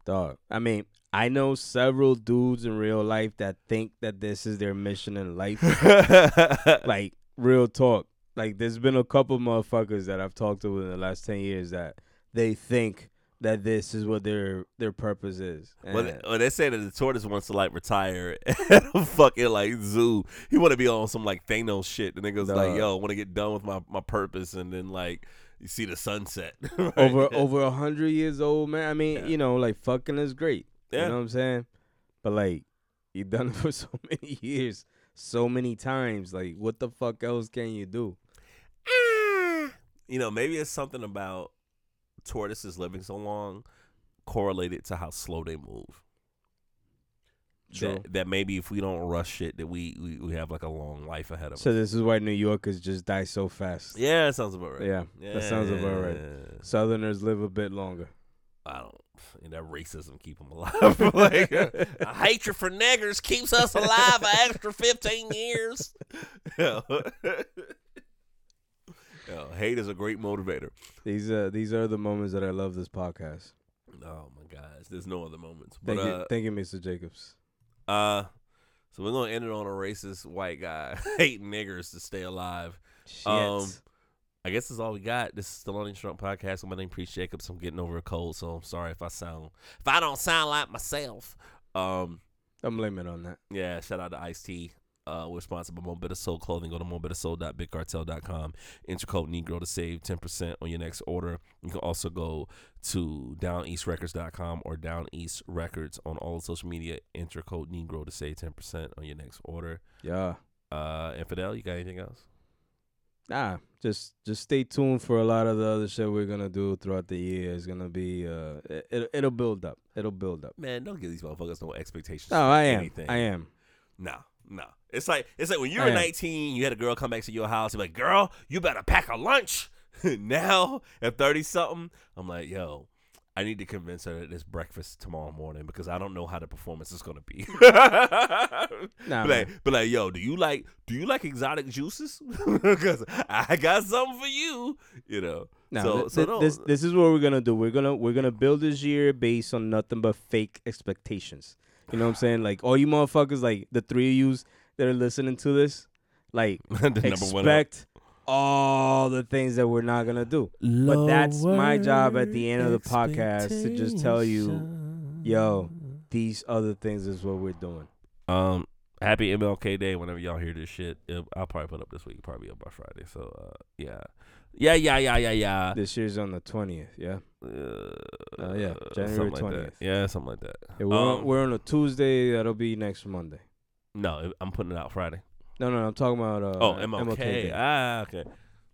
Dog. I mean, I know several dudes in real life that think that this is their mission in life. like real talk. Like there's been a couple motherfuckers that I've talked to in the last ten years that they think that this is what their their purpose is. Well, And- well, they say that the tortoise wants to like retire at a fucking like zoo. He want to be on some like Thanos shit. The nigga's like, yo, I want to get done with my, my purpose, and then like you see the sunset. right? over over a hundred years old, man. I mean, Yeah. you know, like fucking is great. Yeah. You know what I'm saying? But like, you done it for so many years, so many times. Like, what the fuck else can you do? Ah. you know, maybe it's something about tortoises living so long correlated to how slow they move. True. That, that maybe if we don't rush shit, that we, we, we have like a long life ahead of So us. So this is why New Yorkers just die so fast. Yeah, that sounds about right. Yeah, that sounds about right. Southerners live a bit longer. I don't. And that racism keep them alive. like a hatred for niggers keeps us alive an extra fifteen years. Yo. Yo, hate is a great motivator. These uh these are the moments that I love this podcast. Oh my gosh, there's no other moments. But Thank uh, you, thank you, Mr. Jacobs. Uh, so we're gonna end it on a racist white guy hating niggers to stay alive. Shit. Um, I guess that's all we got. This is Thelonious Drunk podcast. My name Preach Jacobs. I'm getting over a cold, so I'm sorry if I sound if I don't sound like myself. Um, I'm blaming on that. yeah, shout out to Ice T. Uh, we're sponsored by Mo Better Soul Clothing. Go to mobettersoul.bigcartel.com. Enter code Negro to save 10% on your next order. You can also go to downeastrecords.com or Down East Records on all the social media. Enter code Negro to save 10% on your next order. Yeah. Uh, Infidel, you got anything else? Nah, just just stay tuned for a lot of the other shit we're gonna do throughout the year. It's gonna be uh, it, it it'll build up. It'll build up. Man, don't give these motherfuckers no expectations. No, I am. Anything. I am. Nah, no. It's like it's like when you were 19, you had a girl come back to your house. You're like, girl, you better pack a lunch. now at 30 something, I'm like, yo, I need to convince her that it's breakfast tomorrow morning because I don't know how the performance is gonna be. Nah, but, like, but like, yo, do you like do you like exotic juices? Because I got something for you. You know. Nah, so thi- so don't- this this is what we're gonna do. We're gonna we're gonna build this year based on nothing but fake expectations. You know what I'm saying? Like all you motherfuckers, like the three of yous that are listening to this, like the number one. expect all the things that we're not gonna do. But that's my job at the end of the podcast to just tell you, yo, these other things is what we're doing. Um, happy MLK Day whenever y'all hear this shit. It- I'll probably put up this week. Probably up by Friday. So uh, yeah, yeah, yeah, yeah, yeah, yeah. This year's on the twentieth. Yeah, Uh, Uh, yeah, January something like 20th. Yeah, something like that. yeah we're, on, Um, we're on a Tuesday. That'll be next Monday. No, I'm putting it out Friday. No, no, I'm talking about uh, oh, MLK. Day. Ah, okay.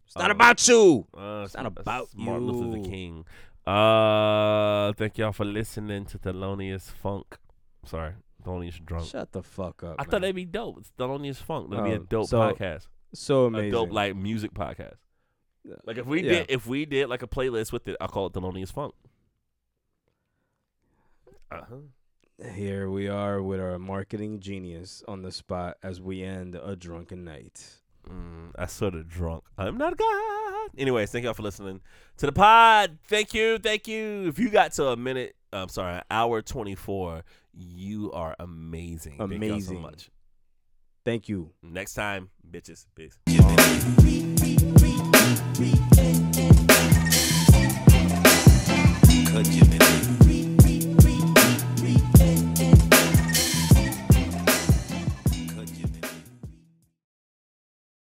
It's not Um, about you. Uh, It's not about Martin Luther the. King. Uh, thank y'all for listening to Thelonious Funk. Sorry, Thelonious Drunk. Shut the fuck up. I thought man. that'd be dope. It's Thelonious Funk. That'd be a Oh, dope so podcast. so amazing. A dope like music podcast. Like if we Yeah. did if we did like a playlist with it, I'll call it Thelonious Funk. Uh-huh. Here we are with our marketing genius on the spot as we end a drunken night. Mm, I sort of drunk. I'm not God. Anyways, thank y'all for listening to the pod. Thank you, thank you. If you got to a minute, I'm sorry, an hour 24, you are amazing. Amazing. Thank y'all so much. Thank you. Next time, bitches. Peace. Give it,